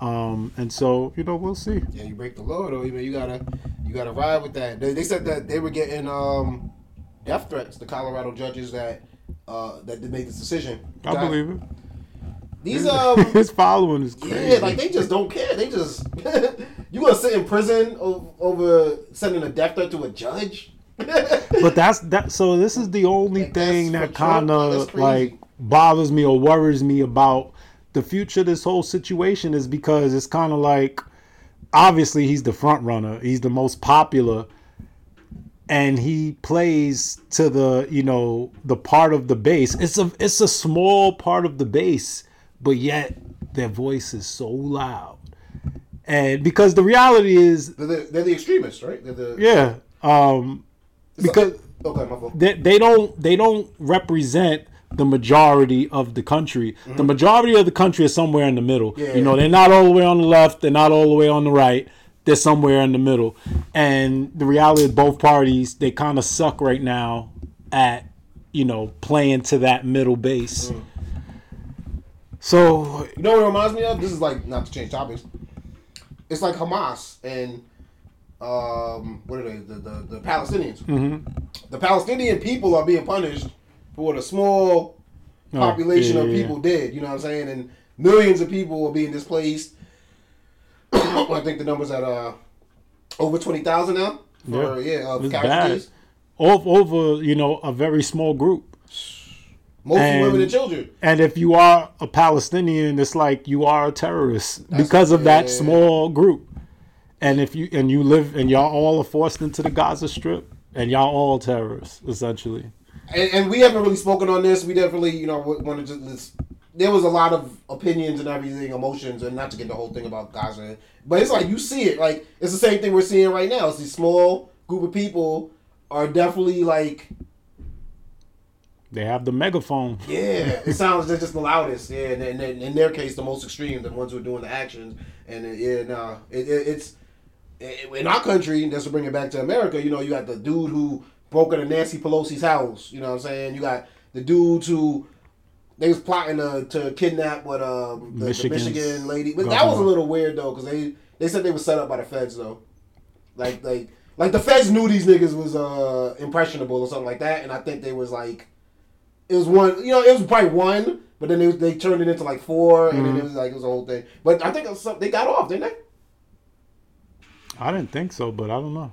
Um, and so you know we'll see. Yeah, you break the law though. You know, you gotta you gotta ride with that. They, they said that they were getting um, death threats. The Colorado judges that uh, that made this decision. I believe it. These um [LAUGHS] His following is crazy. yeah, like they just don't care. They just [LAUGHS] you gonna sit in prison over, over sending a death threat to a judge. [LAUGHS] but that's that. So this is the only Like, thing that kind of like bothers me or worries me about the future of this whole situation is because it's kind of like obviously he's the front runner, he's the most popular, and he plays to the you know the part of the base. It's a it's a small part of the base, but yet their voice is so loud. And because the reality is, They're the, they're the extremists, right? They're the yeah, um, because okay, my fault. they, they don't they don't represent the majority of the country. The majority of the country is somewhere in the middle. Mm-hmm. Yeah. You know, they're not all the way on the left, they're not all the way on the right. They're somewhere in the middle. And the reality is both parties, they kind of suck right now at, you know, playing to that middle base. Mm. So You know what it reminds me of? This is like not to change topics. It's like Hamas and um, what are they? The the, the Palestinians. Mm-hmm. The Palestinian people are being punished for what a small population Oh, yeah, of yeah, people did. You know what I'm saying? And millions of people are being displaced. [COUGHS] I think the numbers at uh over twenty thousand now. For, yeah, casualties. bad. Over, over, you know, a very small group. Mostly And- women and children. And if you are a Palestinian, it's like you are a terrorist because of that yeah. small group. And if you and you live and y'all all are forced into the Gaza Strip, and y'all all terrorists essentially. and, and we haven't really spoken on this. We definitely, you know, want to just. There was a lot of opinions and everything, emotions, and not to get the whole thing about Gaza, but it's like you see it. Like it's the same thing we're seeing right now. It's these small group of people are definitely like, They have the megaphone. yeah, it sounds they're just the loudest. Yeah, and, and, and in their case, the most extreme, the ones who are doing the actions. And uh, yeah, nah, it, it, it's in our country. Just to bring it back to America, you know, you got the dude who broke into Nancy Pelosi's house. You know what I'm saying? You got the dudes who they was plotting to, to kidnap what um the, the Michigan lady. But that was a little weird though, because they they said they were set up by the feds though. Like like like the feds knew these niggas was uh impressionable or something like that, and I think they was like it was one you know it was probably one, but then they they turned it into like four, and Mm-hmm. then it was like it was a whole thing. But I think it was some, they got off, didn't they? I didn't think so, but I don't know.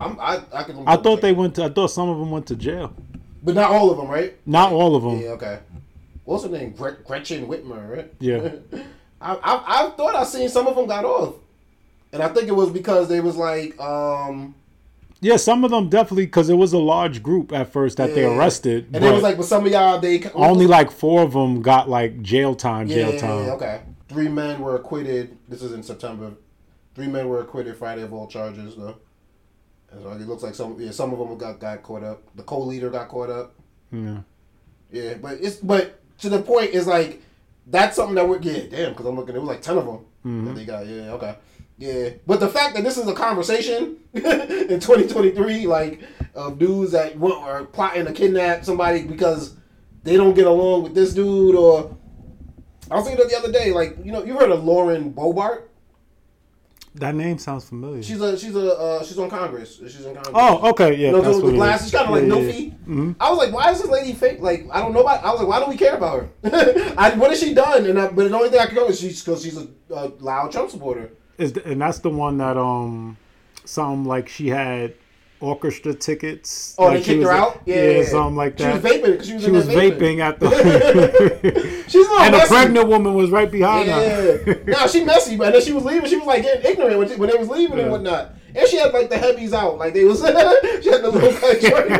I'm, I I can. I thought they went to. I thought some of them went to jail. but not all of them, right? Not all of them. Yeah, okay. What's her name? Gretchen Whitmer, right? Yeah. [LAUGHS] I, I I thought I seen some of them got off, and I think it was because they was like, um, Yeah, some of them definitely because it was a large group at first that they arrested. and it was like, but some of y'all they only like four of them got like jail time. yeah, Jail yeah, time. yeah, okay. Three men were acquitted. This is in September. Three men were acquitted Friday of all charges, though. And so it looks like some yeah some of them got got caught up. The co-leader got caught up. Yeah. Yeah, but it's but to the point is like that's something that we're yeah damn because I'm looking it was like ten of them that mm-hmm. they got yeah okay yeah but the fact that this is a conversation [LAUGHS] in 2023 like of dudes that are plotting to kidnap somebody because they don't get along with this dude or I was thinking of the other day like you know you heard of Lauren Boebert That name sounds familiar. She's a she's a uh, she's on Congress. She's in Congress. oh, okay, yeah. You know, that's what the glasses, kind of like Yeah, yeah, Milfy. yeah. Mhm. I was like, why is this lady fake? Like, I don't know about. I was like, why do we care about her? [LAUGHS] I, what has she done? And I, but the only thing I can go is she's because she's a, a loud Trump supporter. Is the, and that's the one that um, something like she had orchestra tickets. Oh, like they she kicked her out. Yeah, yeah, yeah, yeah. something like She that. was vaping because she was, She was vaping at the. [LAUGHS] [LAUGHS] She's little and the messy. pregnant woman was right behind her. Yeah, no, she messy, but then she was leaving. She was like getting ignorant when, when they was leaving and whatnot. And she had like the heavies out, like they was. [LAUGHS] she had the little [LAUGHS] cut short.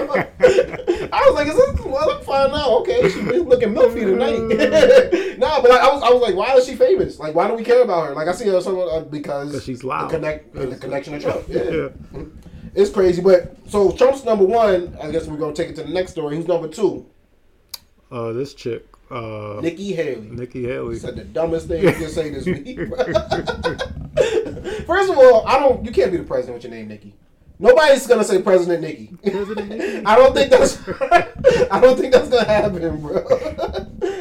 I was like, "Is this?" Well, I'm fine now. Okay, she was looking milky tonight. [LAUGHS] no, but I, I was, I was like, "Why is she famous? Like, why do we care about her?" Like, I see her uh, because 'Cause she's loud. The connect, the connection to Trump. Yeah. Yeah. it's crazy. But so Trump's number one. I guess we're gonna take it to the next story. Who's number two? Uh, this chick, uh, Nikki Haley. Nikki Haley. said the dumbest thing you can say this week. [LAUGHS] First of all, I don't. You can't be the president with your name, Nikki. Nobody's gonna say President Nikki. President Nikki? [LAUGHS] I don't think that's. I don't think that's gonna happen, bro.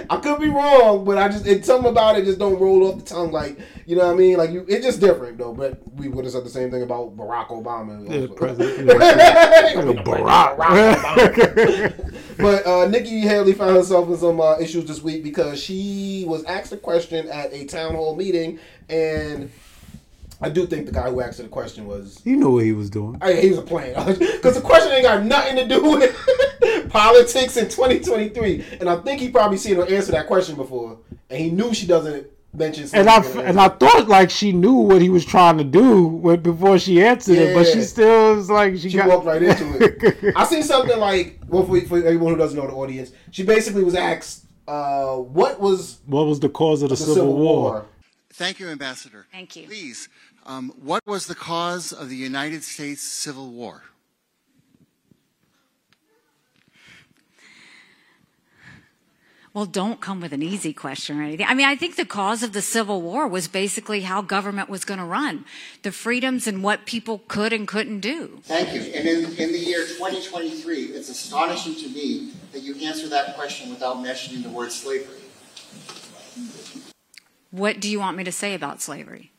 I could be wrong, but I just it's something about it just don't roll off the tongue like you know what I mean. Like you, it's just different though. But we would have said the same thing about Barack Obama. Yeah, president. [LAUGHS] Barack Obama. But uh, Nikki Haley found herself in some uh, issues this week because she was asked a question at a town hall meeting, and I do think the guy who asked the question was. You knew what he was doing. I, he was playing [LAUGHS] because the question ain't got nothing to do [LAUGHS] with politics in 2023, and I think he probably seen her answer that question before, and he knew she doesn't mention. And I slavery in her and I thought like she knew what he was trying to do with, before she answered it, but she still was like she, She got walked right into it. [LAUGHS] I seen something like, well, for, for everyone who doesn't know the audience, she basically was asked, uh, "What was what was the cause of the, the Civil, War? Thank you, Ambassador. Thank you. Please, um, what was the cause of the United States Civil War? Well, don't come with an easy question or anything. I mean, I think the cause of the Civil War was basically how government was going to run, the freedoms and what people could and couldn't do. Thank you. And in, in the year 2023, it's astonishing to me that you answer that question without mentioning the word slavery. What do you want me to say about slavery?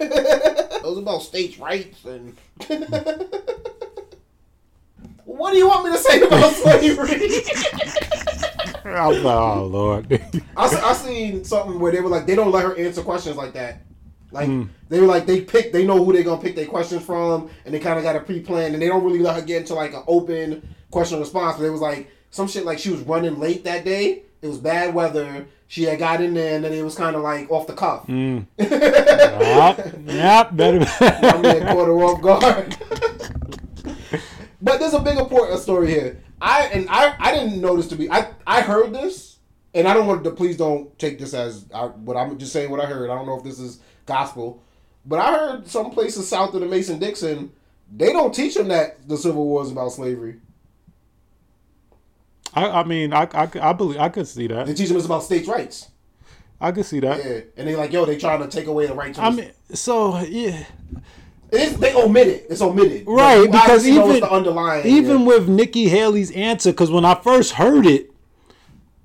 [LAUGHS] It was about states' rights and. [LAUGHS] what do you want me to say about slavery? [LAUGHS] Oh lord. I, I seen something where they were like, they don't let her answer questions like that. Like hmm. they were like, they pick, they know who they're gonna pick their questions from, and they kind of got a pre plan and they don't really let her get into like an open question and response. But it was like some shit like she was running late that day. It was bad weather. She had got in there, and then it was kind of like off the cuff. Mm. [LAUGHS] yep, yep, better. I'm being caught her off guard. [LAUGHS] but there's a bigger point of story here. I and I I didn't know this to be. I I heard this, and I don't want to. Please don't take this as I, what I'm just saying. What I heard. I don't know if this is gospel, but I heard some places south of the Mason Dixon, they don't teach them that the Civil War is about slavery. I, I mean, I, I, I believe I could see They that. teach them it's about states' rights. I could see that. Yeah, and they like yo, they trying to take away the rights. Of I mean, so yeah, it's, they omit it. It's omitted. Right? you Because even the underlying. even yeah. with Nikki Haley's answer, because when I first heard it,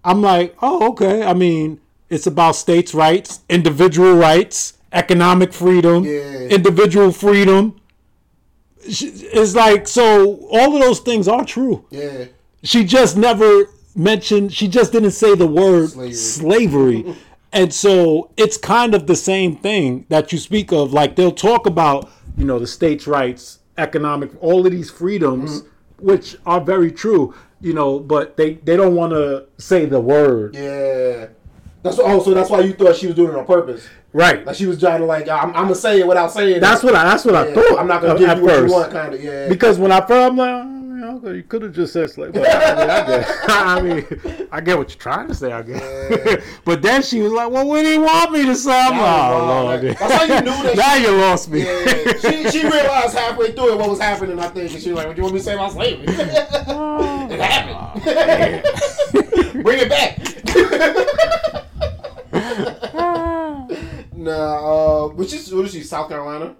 I'm like, oh, okay. I mean, it's about states' rights, individual rights, economic freedom, Yeah. individual freedom. It's like so. All of those things are true. yeah. She just never mentioned she just didn't say the word Slavery. slavery, [LAUGHS] and so it's kind of the same thing that you speak of like they'll talk about you know the states rights economic all of these freedoms Mm-hmm. which are very true you know but they they don't want to say the word Yeah. That's what, oh, so that's why you thought she was doing it on purpose. right Like she was trying to like, I'm, I'm gonna say it without saying that's it. what i that's what i thought I'm not gonna give you what first. you want, kind of. Yeah. because when i first i'm like oh, yeah, okay, you could have just said slave [LAUGHS] but I, mean, I, get, [LAUGHS] I mean i get what you're trying to say i guess [LAUGHS] but then she was like well what do you want me to say i'm like oh lord. That's how you knew that now she- you lost me yeah, she, she realized halfway through it what was happening. I think, and she was like, "What do you want me to say about slavery? it happened. Bring it back." nah, uh, but she's what is she? South Carolina.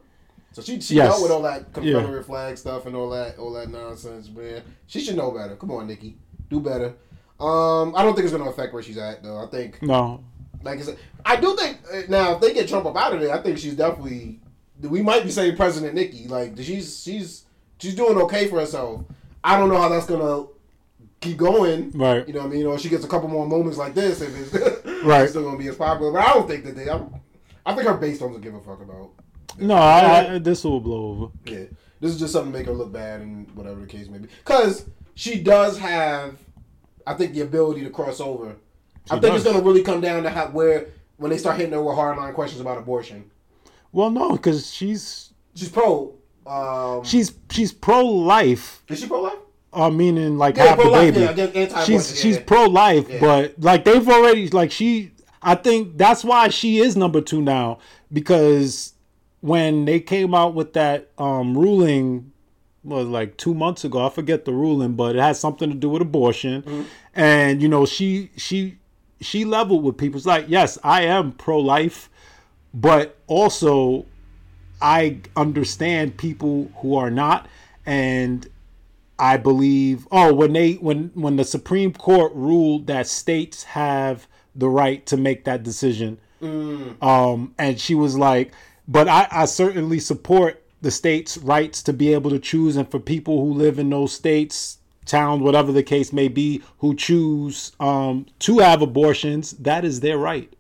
So she she Yes. dealt with all that Confederate flag stuff and all that all that nonsense, man. She should know better. Come on, Nikki, do better. Um, I don't think it's gonna affect where she's at though. I think, No. like I said, I do think uh, now if they get Trump up out of there, I think she's definitely. We might be saying President Nikki. Like she's she's she's doing okay for herself. I don't know how that's gonna keep going. Right. You know what I mean? Or she gets a couple more moments like this if it's [LAUGHS] Right. still gonna be as popular. But I don't think that they. I'm, I think her base don't give a fuck about. No, I, I, this will blow over. Yeah, this is just something to make her look bad and whatever the case may be. Because she does have, I think, the ability to cross over. I She think it's going to really come down to how where when they start hitting her with hardline questions about abortion. Well, no, because she's She's pro. Um, she's she's pro life. is she pro life? Uh, meaning like Yeah, half the baby. yeah, she's yeah, she's pro life, but like they've already like she. I think that's why she is number two now because when they came out with that um ruling was like two months ago. I forget the ruling, but it has something to do with abortion. Mm-hmm. And you know, she she she leveled with people. It's like, yes, I am pro life, but also I understand people who are not, and I believe. Oh, when they when when the Supreme Court ruled that states have the right to make that decision, um, and she was like, but I, I certainly support the states' rights to be able to choose, and for people who live in those states, towns, whatever the case may be, who choose um, to have abortions, that is their right.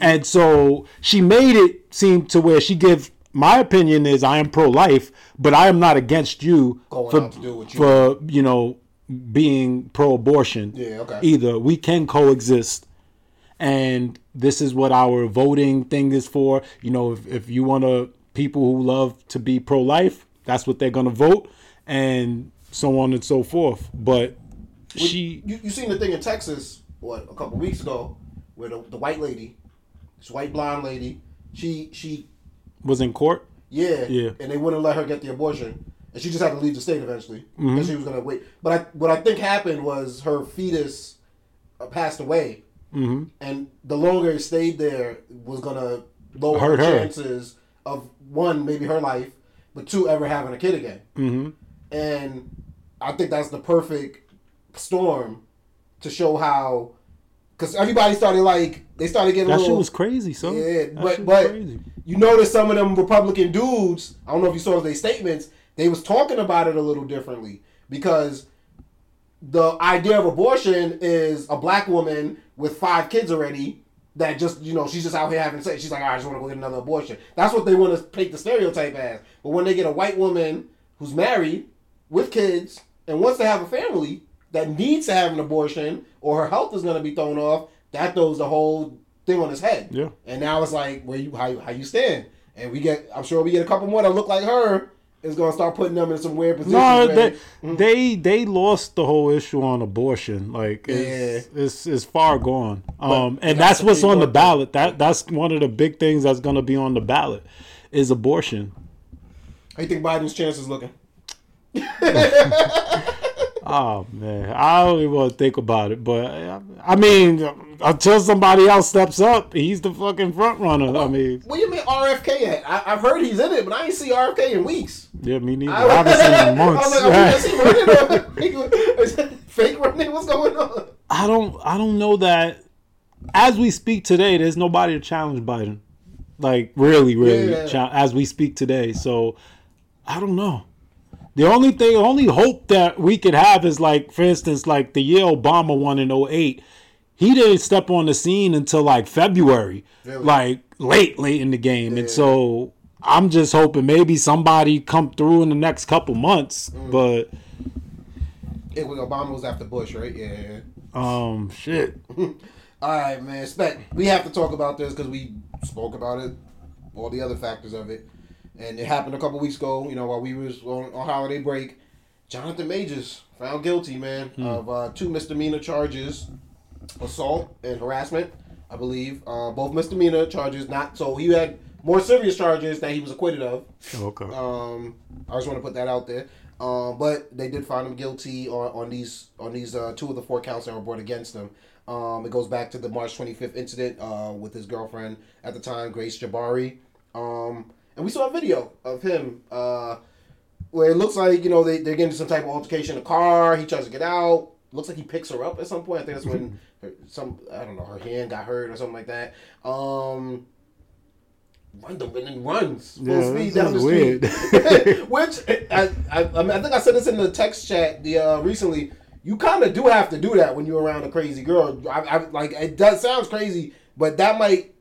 And so she made it seem to where she give my opinion is I am pro life, but I am not against you Going for to do what you for you know being pro abortion. Yeah, okay. Either we can coexist and this is what our voting thing is for. You know, if, if you want to people who love to be pro life, that's what they're gonna vote and so on and so forth. But she You, you seen the thing in Texas, what, a couple weeks ago, where the, the white lady, this white blonde lady, she, she, was in court. yeah, Yeah. and they wouldn't let her get the abortion. And she just had to leave the state eventually. Mm-hmm. And she was going to wait. But I, what I think happened was her fetus uh, passed away. Mm-hmm. And the longer it stayed there was going to lower Hurt her her. chances of, one, maybe her life, but two, ever having a kid again. Mm-hmm. And I think that's the perfect storm to show how, because everybody started like they started getting a That shit was crazy, son. yeah, That but but crazy. you notice some of them Republican dudes. I don't know if you saw their statements. They was talking about it a little differently because the idea of abortion is a black woman with five kids already that just you know she's just out here having sex. She's like, I just want to go get another abortion. That's what they want to paint the stereotype as. But when they get a white woman who's married with kids and wants to have a family that needs to have an abortion or her health is going to be thrown off, that throws the whole thing on his head. Yeah. And now it's like where you how how you stand. And we get I'm sure we get a couple more that look like her is gonna start putting them in some weird positions. No, they, they they lost the whole issue on abortion. Like it's it's, it's far gone. Um, and that's that's what's on the ballot. That that's one of the big things that's going to be on the ballot is abortion. How you think Biden's chances looking? [LAUGHS] [LAUGHS] Oh man, I don't even want to think about it. But I, I mean, until somebody else steps up, he's the fucking front runner. I mean, What do you mean RFK at? I, I've heard he's in it, but I ain't see RFK in weeks. yeah, me neither. I, I haven't seen him in [LAUGHS] I months. was like, [LAUGHS] oh, [LAUGHS] is he running or is it fake running? What's going on? I don't I don't know that as we speak today, there's nobody to challenge Biden. Like really, really Yeah. as we speak today. So I don't know. The only thing only hope that we could have is like for instance like the year Obama won in 08. He didn't step on the scene until like February. Really? Like late late in the game. And so I'm just hoping maybe somebody come through in the next couple months, Mm. but It was Obama was after Bush, right? Yeah. um shit. [LAUGHS] All right, man. Spec, we have to talk about this because we spoke about it, all the other factors of it, and it happened a couple weeks ago. You know, while we was on, on holiday break, Jonathan Majors found guilty, man, of uh, two misdemeanor charges, assault and harassment, I believe. Uh, both misdemeanor charges. Not so he had more serious charges that he was acquitted of. Okay. Um, I just want to put that out there. Um, but they did find him guilty on, on these on these uh, two of the four counts that were brought against him. Um, it goes back to the March 25th incident uh, with his girlfriend at the time, Grace Jabbari. Um, and we saw a video of him uh, where it looks like you know they they're getting some type of altercation in a car. He tries to get out. looks like he picks her up at some point. I think that's when [LAUGHS] her, some I don't know her hand got hurt or something like that. Um, run the and runs full Yeah, speed down the sounds street. [LAUGHS] Which I, I I mean I think I said this in the text chat the uh, recently. You kind of do have to do that when you're around a crazy girl. I, I like it does sounds crazy, but that might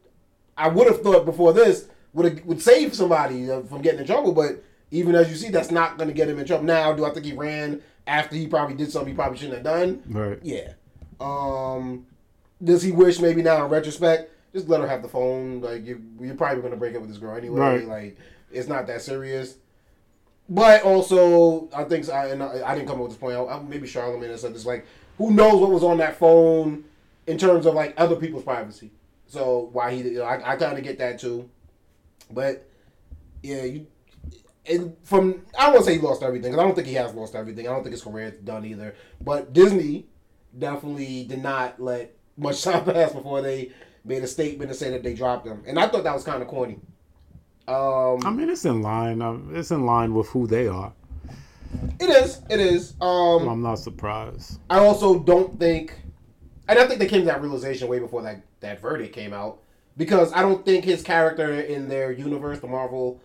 I would have thought before this would would save somebody uh, from getting in trouble. But even as you see, that's not going to get him in trouble. Now, do I think he ran after he probably did something he probably shouldn't have done? Right. Yeah. Um, does he wish maybe now in retrospect, just let her have the phone? Like you, you're probably going to break up with this girl anyway. Right. Like it's not that serious. But also, I think I and I, I didn't come up with this point. I, I- maybe Charlamagne said this. Like, who knows what was on that phone in terms of like other people's privacy? So why he? You know, I, I kind of get that too. But yeah, you. And from I won't say he lost everything because I don't think he has lost everything. I don't think his career is done either. But Disney definitely did not let much [LAUGHS] time pass before they made a statement to say that they dropped him, and I thought that was kind of corny. Um, I mean, it's in line. It's in line with who they are. it is, it is. Um, I'm not surprised. I also don't think, and I think they came to that realization way before that that verdict came out, because I don't think his character in their universe, the Marvel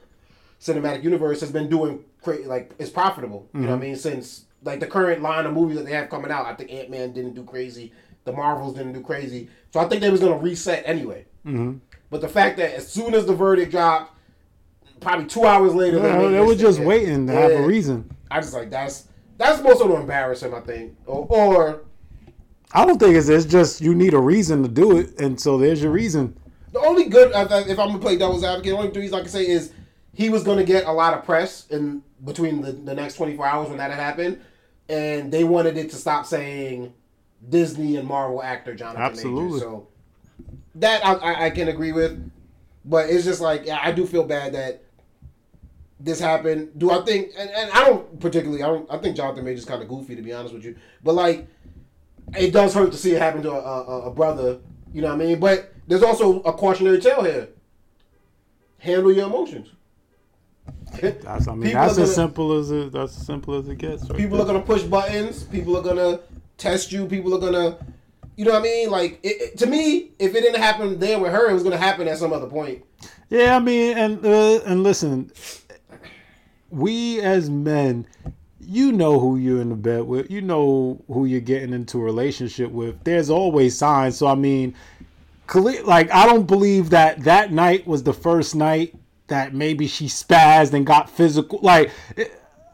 Cinematic Universe, has been doing cra- like it's profitable. You know what I mean? Since like the current line of movies that they have coming out, I think Ant Man didn't do crazy, the Marvels didn't do crazy, so I think they was gonna reset anyway. Mm-hmm. But the fact that as soon as the verdict dropped, probably two hours later, Yeah, made they were just thing. waiting to have a reason. I just like that's that's more so to embarrass him, I think, or, or I don't think it's. It's just you need a reason to do it, and so there's your reason. The only good, if I'm gonna play devil's advocate, the only reason I can say is he was gonna get a lot of press in between the, the next 24 hours when that had happened, and they wanted it to stop saying Disney and Marvel actor Jonathan Absolutely. So that I, I, can agree with, but it's just like yeah, I do feel bad that this happened. Do I think? And, and I don't particularly. I don't. I think Jonathan Majors kind of goofy to be honest with you, but like it does hurt to see it happen to a, a, a brother. You know what I mean? But there's also a cautionary tale here. Handle your emotions. That's. I mean, People that's as gonna- simple as it. That's as simple as it gets. right People there. are gonna push buttons. People are gonna test you. People are gonna, you know what I mean? Like it, it- to me, if it didn't happen there with her, it was gonna happen at some other point. Yeah, I mean, and uh, and listen, we as men, you know who you're in the bed with. You know who you're getting into a relationship with. There's always signs. So I mean, like I don't believe that that night was the first night that maybe she spazzed and got physical. Like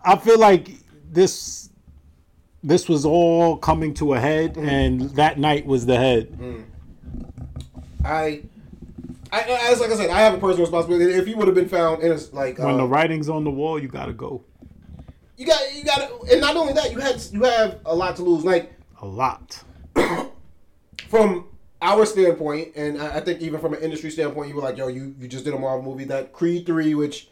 I feel like this this was all coming to a head, and that night was the head. I, I, as like I said, I have a personal responsibility. If you would have been found in a like When the uh, writing's on the wall, you gotta go. you got you got and not only that, you had you have a lot to lose. Like A lot. [COUGHS] from our standpoint, and I I think even from an industry standpoint, you were like, yo, you, you just did a Marvel movie, that Creed three, which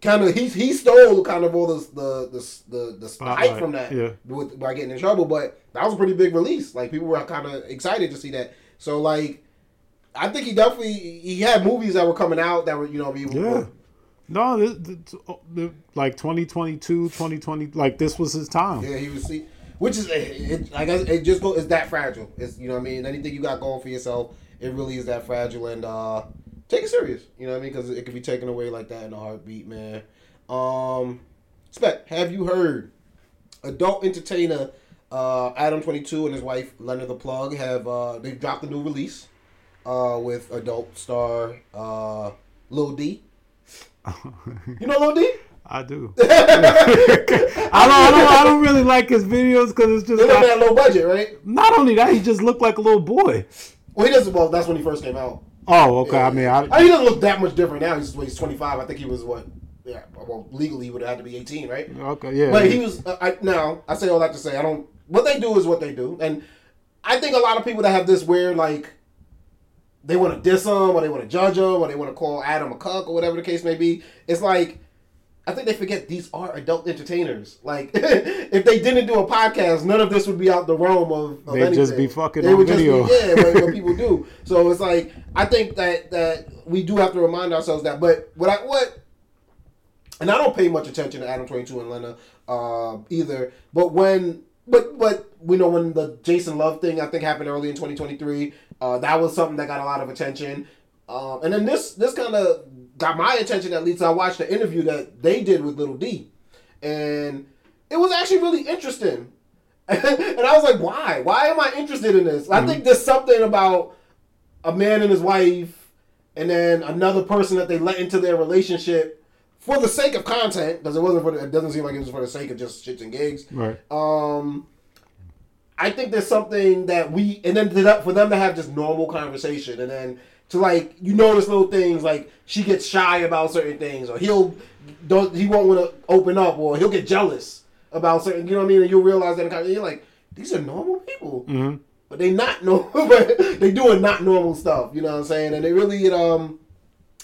kind of he he stole kind of all the the the the, the hype Spotlight, from that yeah. with, by getting in trouble, but that was a pretty big release. Like people were kind of excited to see that. So like, I think he definitely he had movies that were coming out that were you know be Yeah. No, this, this, oh, the, like 2022, 2020, like this was his time. Yeah, he was see, which is it, like I guess it just go it's that fragile. It's you know what I mean. Anything you got going for yourself, it really is that fragile, and uh take it serious. You know what I mean? Because it could be taken away like that in a heartbeat, man. Um, Spec, have you heard adult entertainer uh Adam Twenty Two and his wife Lena the Plug have uh they dropped a new release uh with adult star uh Lil D. [LAUGHS] You know Lil D? I do. [LAUGHS] I don't, I don't. I don't really like his videos because it's just They look at low budget, right? not only that he just looked like a little boy. Well, he doesn't. Well, that's when he first came out. Oh, okay. I mean, I, I, he doesn't look that much different now. He's, he's 25. I think he was what? Yeah. Well, legally he would have had to be 18, right? okay, yeah. But he was. Uh, I, now I say all that to say I don't. What they do is what they do, and I think a lot of people that have this weird like. They want to diss him, or they want to judge him, or they want to call Adam a cuck, or whatever the case may be. It's like, I think they forget these are adult entertainers. Like, [LAUGHS] if they didn't do a podcast, none of this would be out the realm of. of They'd just be fucking They on would just be- video. yeah, what, what [LAUGHS] people do. So it's like I think that that we do have to remind ourselves that. But what I what and I don't pay much attention to Adam Twenty Two and Lena uh, either. But when but but we know when the Jason Luv thing I think happened early in 2023, uh, that was something that got a lot of attention. Um, and then this this kind of got my attention at least. I watched the interview that they did with Little D, and it was actually really interesting. [LAUGHS] and I was like, why? Why am I interested in this? I think there's something about a man and his wife, and then another person that they let into their relationship for the sake of content, because it wasn't for the, it doesn't seem like it was for the sake of just shits and gigs. Right. Um, I think there's something that we, and then for them to have just normal conversation, and then to like you notice little things like she gets shy about certain things, or he'll don't he won't want to open up, or he'll get jealous about certain. You know what I mean? And you'll realize that and you're like, these are normal people, but they not [LAUGHS] normal, but they doing not normal stuff. You know what I'm saying? And they really um.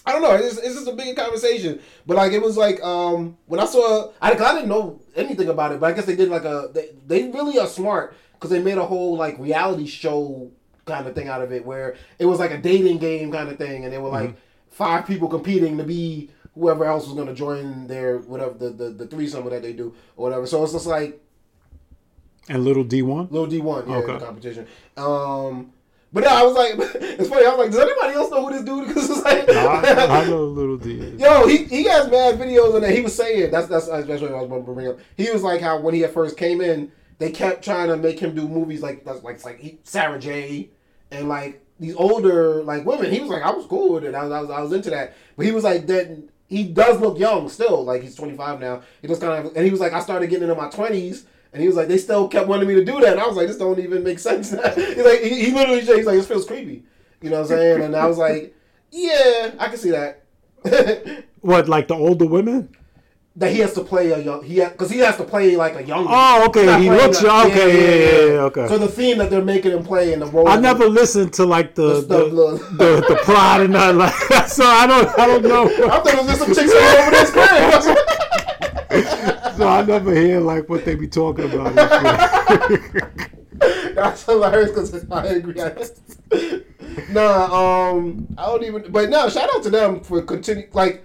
I don't know. It's, it's just a big conversation, but like it was like um when I saw I, I didn't know anything about it, but I guess they did like a they, they really are smart because they made a whole like reality show kind of thing out of it where it was like a dating game kind of thing, and they were like five people competing to be whoever else was going to join their whatever the the, the threesome that they do or whatever. So it's just like And little D one. Little D one, yeah, Okay. the competition. Um, but no, I was like, [LAUGHS] it's funny. I was like, does anybody else know who this dude? Because [LAUGHS] it's like, I, I know little D. Yo, he, he has mad videos and he was saying that's that's especially what I was going to bring up. He was like how when he at first came in, they kept trying to make him do movies like that's like like he, Sara Jay and like these older like women. He was like I was cool with it. I was I was, I was into that. But he was like that. He does look young still. Like he's 25 now. He just kind of and he was like I started getting into my 20s. And he was like, they still kept wanting me to do that. And I was like, this don't even make sense. [LAUGHS] he's like, he, he literally, he's like, this feels creepy. You know what I'm saying? And I was like, yeah, I can see that. [LAUGHS] What like the older women? That he has to play a young he because he has to play like a young. Oh, okay, he looks young. Okay, yeah, yeah, yeah, okay. So the theme that they're making him play in the role. I never listened to like the The the, the, look. the, pride and nothing like that. [LAUGHS] So I don't I don't know. I thought it was just some chicks over this crib. So [LAUGHS] I never hear like what they be talking about. [LAUGHS] That's hilarious because I agree. nah, um, I don't even. But no, shout out to them for continue. Like,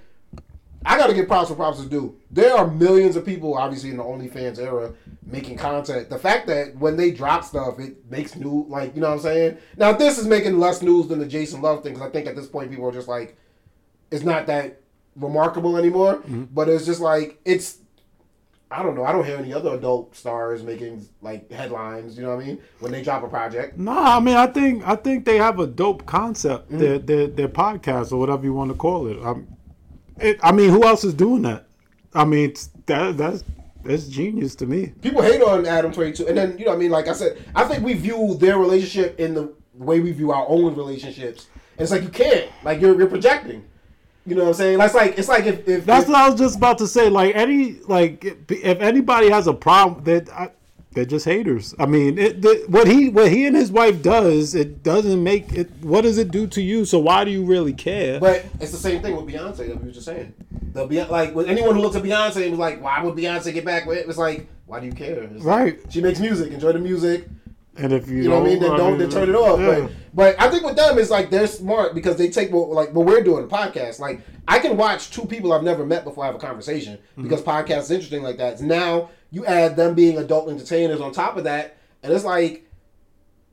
I got to give props for props to do. There are millions of people, obviously in the OnlyFans era, making content. The fact that when they drop stuff, it makes new. Like, you know what I'm saying? Now, this is making less news than the Jason Luv thing because I think at this point people are just like, it's not that remarkable anymore. But it's just like it's I don't know. I don't hear any other adult stars making like headlines. You know what I mean? When they drop a project. Nah, I mean I think I think they have a dope concept. Mm. Their, their their podcast or whatever you want to call it. i it. I mean, who else is doing that? I mean, that that's that's genius to me. People hate on Adam Twenty Two, and then you know what I mean. Like I said, I think we view their relationship in the way we view our own relationships. And it's like you can't. Like you're you're projecting. You know what I'm saying? That's like it's like if if That's if- what I was just about to say. Like any like if if anybody has a problem, that I, they're just haters. I mean, it, the, what he what he and his wife does, it doesn't make it. What does it do to you? So why do you really care? But it's the same thing with Beyonce that we were just saying. The Be- like with anyone who looks at Beyonce and was like, "Why would Beyonce get back with it?" It's like, why do you care? It's like, Right. she makes music. Enjoy the music. and if you, You know what I mean? Then don't then turn it off. yeah. But but I think with them it's like they're smart because they take what like what we're doing a podcast. Like I can watch two people I've never met before have a conversation Mm-hmm. because podcasts is interesting like that. Now you add them being adult entertainers on top of that, and it's like,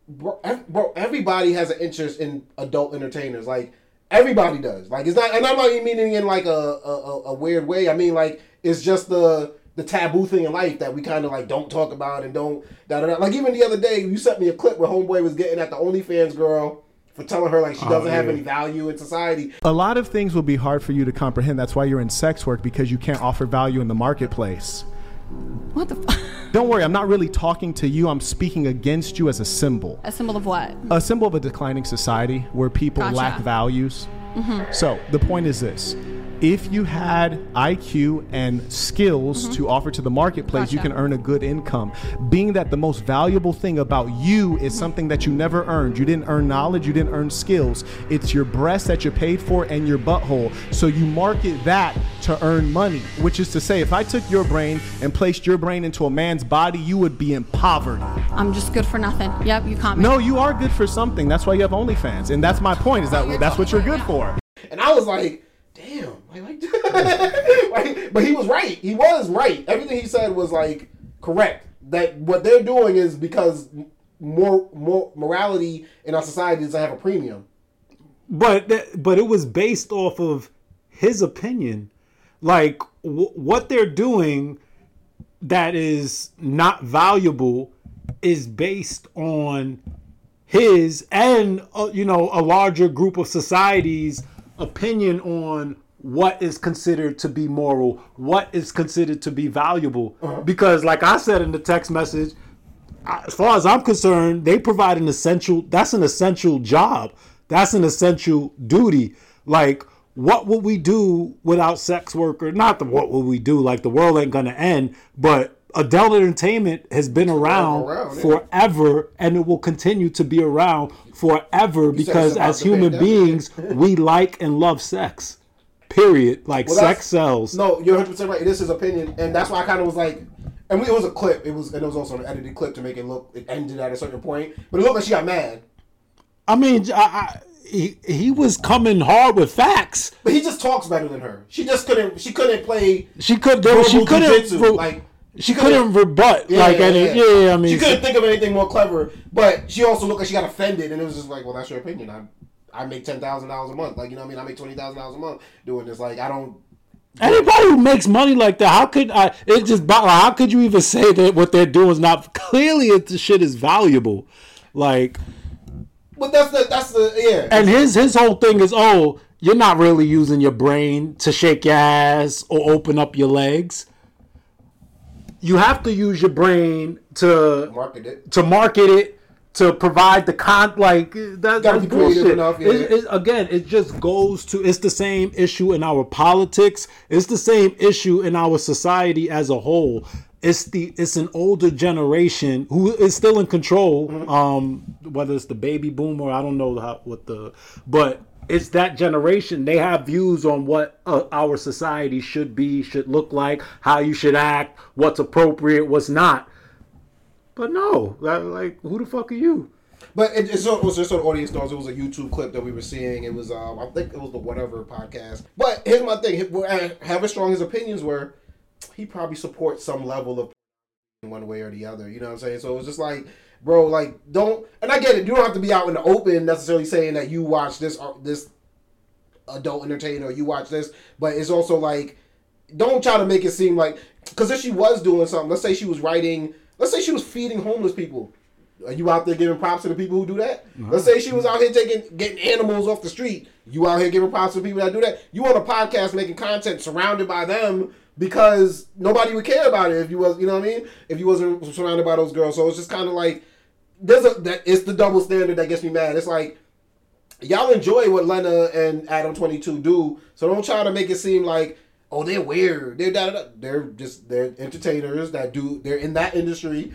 bro, bro everybody has an interest in adult entertainers. Like everybody does. Like it's not, and I'm not even meaning in like a a, a- weird way. I mean like it's just the the taboo thing in life that we kind of like don't talk about and don't da, da, da. like even the other day you sent me a clip where homeboy was getting at the OnlyFans girl for telling her like she oh, doesn't have any value in society. A lot of things will be hard for you to comprehend. That's why you're in sex work because you can't offer value in the marketplace. What the f- [LAUGHS] Don't worry, I'm not really talking to you. I'm speaking against you as a symbol. A symbol of what? A symbol of a declining society where people Gotcha. lack values. Mm-hmm. So the point is this. If you had IQ and skills mm-hmm. to offer to the marketplace, you can earn a good income. Being that the most valuable thing about you is mm-hmm. something that you never earned. You didn't earn knowledge, you didn't earn skills. It's your breast that you paid for and your butthole. So you market that to earn money, which is to say, if I took your brain and placed your brain into a man's body, you would be in poverty. I'm just good for nothing. Yep, you can't. No, you are good for something. That's why you have OnlyFans, and that's my point. Is that that's what you're good for? And I was like, damn, like, like, [LAUGHS] like but he was right. He was right. Everything he said was like correct. that what they're doing is because more more morality in our society doesn't have a premium. but that, but it was based off of his opinion like w- what they're doing that is not valuable is based on his and uh, you know a larger group of society's opinion on what is considered to be moral what is considered to be valuable because like i said in the text message as far as I'm concerned, they provide an essential. That's an essential job. That's an essential duty. Like, what would we do without sex worker? Not the what would we do? Like, the world ain't gonna end. But adult entertainment has been around, around, yeah. forever, and it will continue to be around forever it's because as human beings, we like and love sex. Period. Like, Well, sex sells. No, you're 100 percent right. It is his opinion, and that's why I kind of was like, and we, it was a clip. It was and it was also an edited clip to make it look. It ended at a certain point, but it looked like she got mad. I mean, I, I, he he was coming hard with facts. But he just talks better than her. She just couldn't. She couldn't play. She could. There, she couldn't. re- like she couldn't rebut like any. Yeah, yeah, I mean, she couldn't think of anything more clever. But she also looked like she got offended, and it was just like, well, that's your opinion. I I make ten thousand dollars a month. Like you know, what I mean, I make twenty thousand dollars a month doing this. Like I don't. anybody who makes money like that, how could I? It just. How could you even say that what they're doing is not clearly? It, the shit is valuable. Like, But that's the that's the yeah. and his his whole thing is, oh, you're not really using your brain to shake your ass or open up your legs. You have to use your brain to market it. to market it to provide the con like that, that's bullshit. enough, yeah. It- it- again, it just goes to it's the same issue in our politics. It's the same issue in our society as a whole. It's the it's an older generation who is still in control. Mm-hmm. Um, whether it's the baby boomer, I don't know how what the but it's that generation. They have views on what uh, our society should be, should look like, how you should act, what's appropriate, what's not. But no, like, who the fuck are you? But it, it's so, just on audience stars. It was a YouTube clip that we were seeing. It was, um, I think it was the whatever podcast. But here's my thing: however strong his opinions were, he probably supports some level of one way or the other. You know what I'm saying? So it was just like, bro, like don't. And I get it. You don't have to be out in the open necessarily saying that you watch this uh, this adult entertainer or you watch this. But it's also like, don't try to make it seem like because if she was doing something, let's say she was writing, let's say she was feeding homeless people. Are you out there giving props to the people who do that? Let's say she was out here taking getting animals off the street. You out here giving props to people that do that. You on a podcast making content surrounded by them because nobody would care about it if you was you know what I mean? If you wasn't surrounded by those girls. So it's just kind of like there's a that it's the double standard that gets me mad. It's like y'all enjoy what Lena and Adam Twenty Two do, so don't try to make it seem like oh they're weird. They're da, da, da. they're just they're entertainers that do they're in that industry.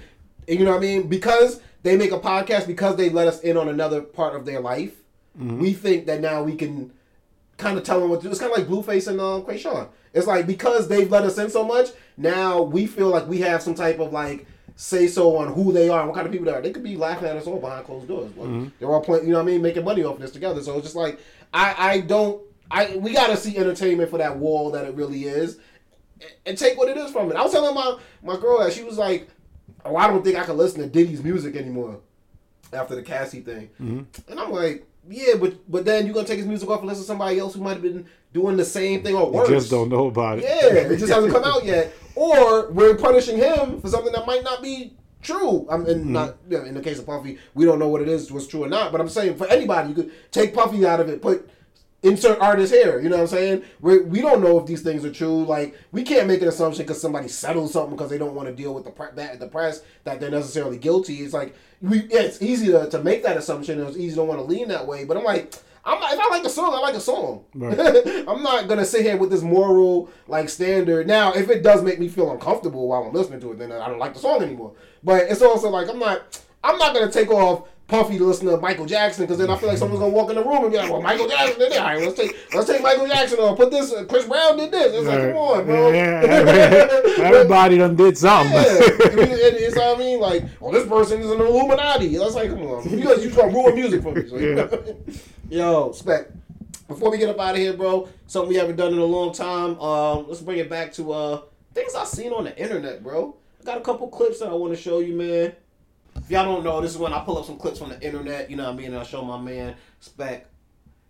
And you know what I mean? Because they make a podcast because they let us in on another part of their life. We think that now we can kind of tell them what to do. It's kind of like Blueface and um, Chrisean. It's like because they've let us in so much, now we feel like we have some type of like say so on who they are and what kind of people they are. They could be laughing at us all behind closed doors. But They're all playing, you know what I mean, making money off of this together. So it's just like I I don't I we gotta see entertainment for that wall that it really is, and- and take what it is from it. I was telling my my girl that she was like, oh I don't think I can listen to Diddy's music anymore after the Cassie thing, mm-hmm. and I'm like. Yeah, but but then you're gonna take his music off and listen to somebody else who might have been doing the same thing or worse. You just don't know about it. Yeah, it just hasn't come out yet. Or we're punishing him for something that might not be true. I'm in mm-hmm. not you know, in the case of Puffy, we don't know what it is, what's true or not. But I'm saying for anybody, you could take Puffy out of it, put insert artist here. You know what I'm saying? We we don't know if these things are true. Like we can't make an assumption because somebody settled something because they don't want to deal with the pre- that the press that they're necessarily guilty. It's like we yeah, it's easy to, to make that assumption. It's easy to want to lean that way. But I'm like. I'm not, if I like a song, I like a song. [LAUGHS] I'm not gonna sit here with this moral like standard. Now, if it does make me feel uncomfortable while I'm listening to it, then I don't like the song anymore. But it's also like I'm not, I'm not gonna take off Puffy to listen to Michael Jackson because then I feel like someone's gonna walk in the room and be like, "Well, Michael Jackson did it. All right, let's take let's take Michael Jackson on. Put this. Uh, Chris Brown did this. It's like, come on, bro. Yeah, [LAUGHS] everybody done did something. Yeah, I mean, it- it's what I mean. Like, well, this person is an Illuminati. That's like, come on, you guys, you trying to ruin music for me. So, know? Yo, spec. Before we get up out of here, bro, something we haven't done in a long time. Um, let's bring it back to uh things I've seen on the internet, bro. I got a couple clips that I want to show you, man. If y'all don't know, this is when I pull up some clips from the internet. You know what I mean? And I show my man Spec.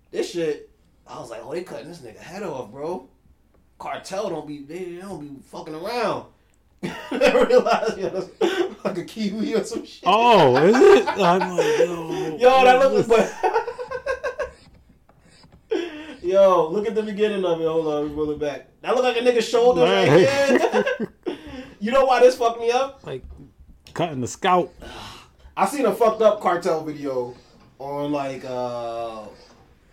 This shit, I was like, oh, they cutting this nigga head off, bro. Cartel don't be they don't be fucking around. [LAUGHS] I realized yo, that's like a kiwi or some shit. Oh, is it? [LAUGHS] I'm like, yo, Yo, that looks but [LAUGHS] Yo, look at the beginning of it. Hold on, let me roll it back. That look like a nigga's shoulder right here. you know why this fucked me up? like cutting the scalp. I seen a fucked up cartel video on like uh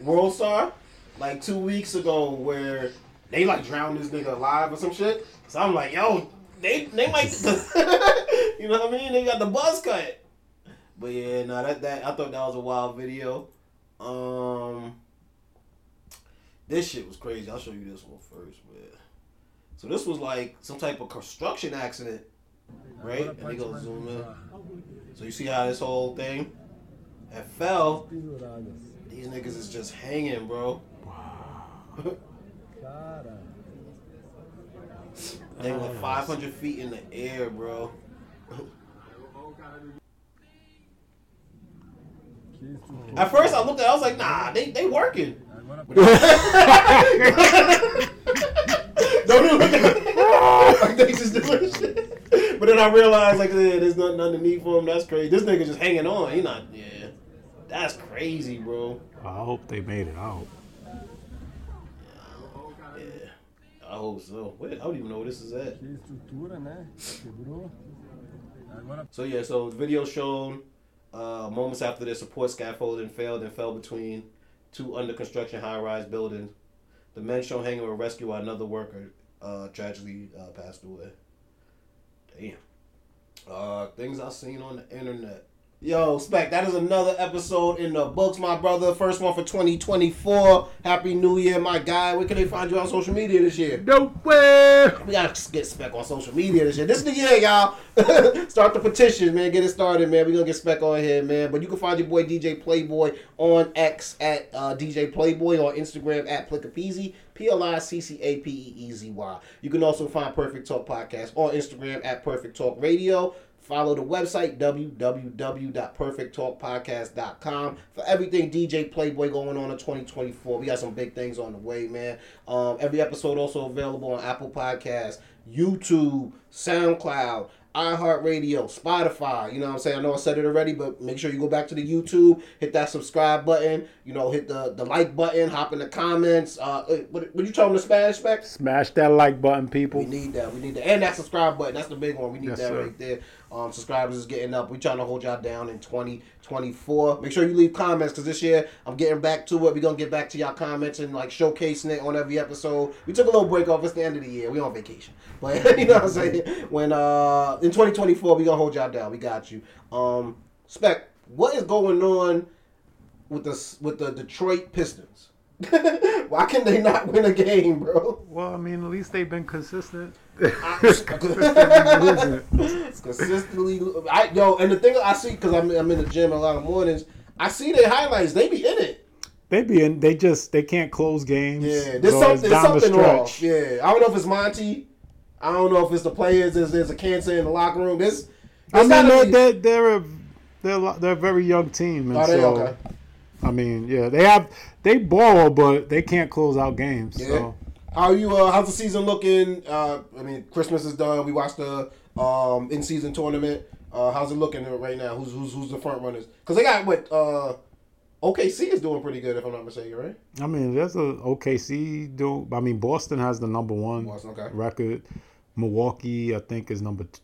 World Star like two weeks ago where they like drowned this nigga alive or some shit. So I'm like, yo, they they might [LAUGHS] [LAUGHS] you know what I mean? They got the buzz cut. But yeah, no, that that I thought that was a wild video. Um this shit was crazy. I'll show you this one first, man. So this was like some type of construction accident, right? And they go zoom in. So you see how this whole thing it fell. These niggas is just hanging, bro. they went 500 feet in the air, bro. At first, I looked at, it, I was like, nah, they they working. [LAUGHS] [LAUGHS] Don't even look at it. like [LAUGHS] they just doing shit. But then I realized, like, yeah, there's nothing underneath for him. That's crazy. This nigga just hanging on. He not, yeah. That's crazy, bro. I hope they made it out. Yeah. I hope so. Wait, I don't even know where this is at. So yeah, so the video shown uh, moments after their support scaffolding failed and fell between two under construction high rise buildings. The men shown hanging were rescued while another worker uh, tragically uh, passed away. Damn. Uh, things I've seen on the internet. Yo, Spec, that is another episode in the books, my brother. First one for 2024. Happy New Year, my guy. Where can they find you on social media this year? Nowhere. We gotta get Spec on social media this year. This is the year, y'all. [LAUGHS] Start the petition, man. Get it started, man. We gonna get Spec on here, man. But you can find your boy DJ Playboy on X at uh, DJ Playboy or Instagram at Pliccapeezy. P L I C C A P E E Z Y. You can also find Perfect Talk Podcast on Instagram at Perfect Talk Radio. Follow the website www.perfecttalkpodcast.com for everything DJ Playboy going on in 2024. We got some big things on the way, man. Um, every episode also available on Apple Podcasts, YouTube, SoundCloud, iHeartRadio, Spotify. You know what I'm saying? I know I said it already, but make sure you go back to the YouTube, hit that subscribe button, you know, hit the, the like button, hop in the comments. Uh, uh, what, what you telling the Spanish back? Smash that like button, people. We need that. We need that. And that subscribe button. That's the big one. We need Yes, that sir. right there. Um, subscribers is getting up. We trying to hold y'all down in 2024. Make sure you leave comments because this year I'm getting back to it. We're going to get back to y'all comments and like showcasing it on every episode. We took a little break off. It's the end of the year. We on vacation. But [LAUGHS] you know what I'm saying? When uh in 2024, we going to hold y'all down. We got you. Um, Spec, what is going on with the, with the Detroit Pistons? [LAUGHS] Why can they not win a game, bro? Well, I mean, at least they've been consistent. It's [LAUGHS] consistently, I yo, and the thing I see because I'm I'm in the gym a lot of mornings. I see their highlights. They be in it. They be in. They just they can't close games. Yeah, there's so it's something, there's down the something off. stretch. Yeah, I don't know if it's Monty. I don't know if it's the players. There's, there's a cancer in the locker room. This, I mean, they're, be- they're they're a they're they're a very young team, and Are they? so Okay. I mean, yeah, they have they ball, but they can't close out games. Yeah. So How you? Uh, how's the season looking? Uh, I mean, Christmas is done. We watched the um, in season tournament. Uh, how's it looking right now? Who's who's who's the front runners? Because they got what? Uh, OKC is doing pretty good, if I'm not mistaken, right? I mean, there's a OKC. Do I mean Boston has the number one Boston, okay. record. Milwaukee, I think, is number. T-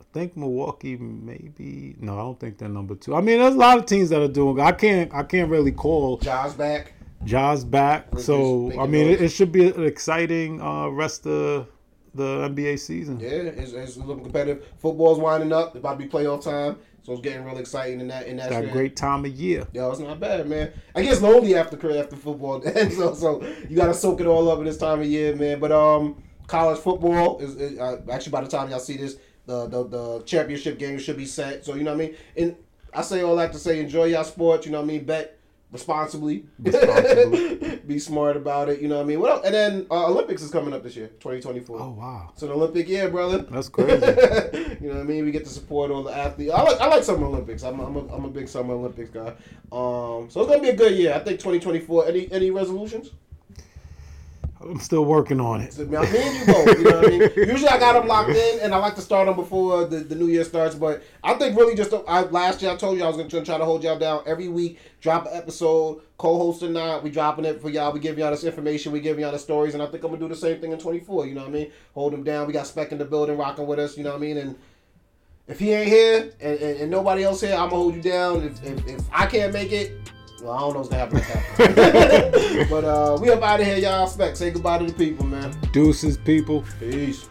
I think Milwaukee maybe no, I don't think they're number two. I mean, there's a lot of teams that are doing. I can't I can't really call Jaws back. Jaws back. Lakers So I mean, it, it should be an exciting uh, rest of the NBA season. Yeah, it's, it's looking competitive. Football's winding up. It's about to be playoff time, so it's getting really exciting in that in that. Shit. great time of year. Yo, it's not bad, man. I guess lonely after after football, [LAUGHS] so so you got to soak it all up in this time of year, man. But um, college football is, is uh, actually by the time y'all see this, the, the the championship game should be set. So you know what I mean. And I say all that to say, enjoy y'all sports. You know what I mean. Bet responsibly. Responsibly. [LAUGHS] Be smart about it. You know what I mean? What else? And then uh, Olympics is coming up this year, 2024. Oh wow, It's an Olympic year, brother. that's crazy. [LAUGHS] you know what I mean? We get to support all the athletes. I like I like Summer Olympics. I'm a, I'm a, I'm a big Summer Olympics guy. Um, so it's gonna be a good year. I think 2024. Any any resolutions? I'm still working on it. Mean, me you both. You know what I mean? Usually I got them locked in, and I like to start them before the, the new year starts. But I think really just I, last year I told you I was gonna try to hold y'all down every week. Drop an episode, co-host or not, we dropping it for y'all. We giving y'all this information, we giving y'all the stories, and I think I'm gonna do the same thing in 24. You know what I mean? Hold them down. We got Spec in the building, rocking with us. You know what I mean? And if he ain't here and, and, and nobody else here, I'm gonna hold you down. If, if, if I can't make it, well, I don't know what's gonna happen. [LAUGHS] but uh, we up out of here, y'all. Spec, say goodbye to the people, man. Deuces, people. Peace.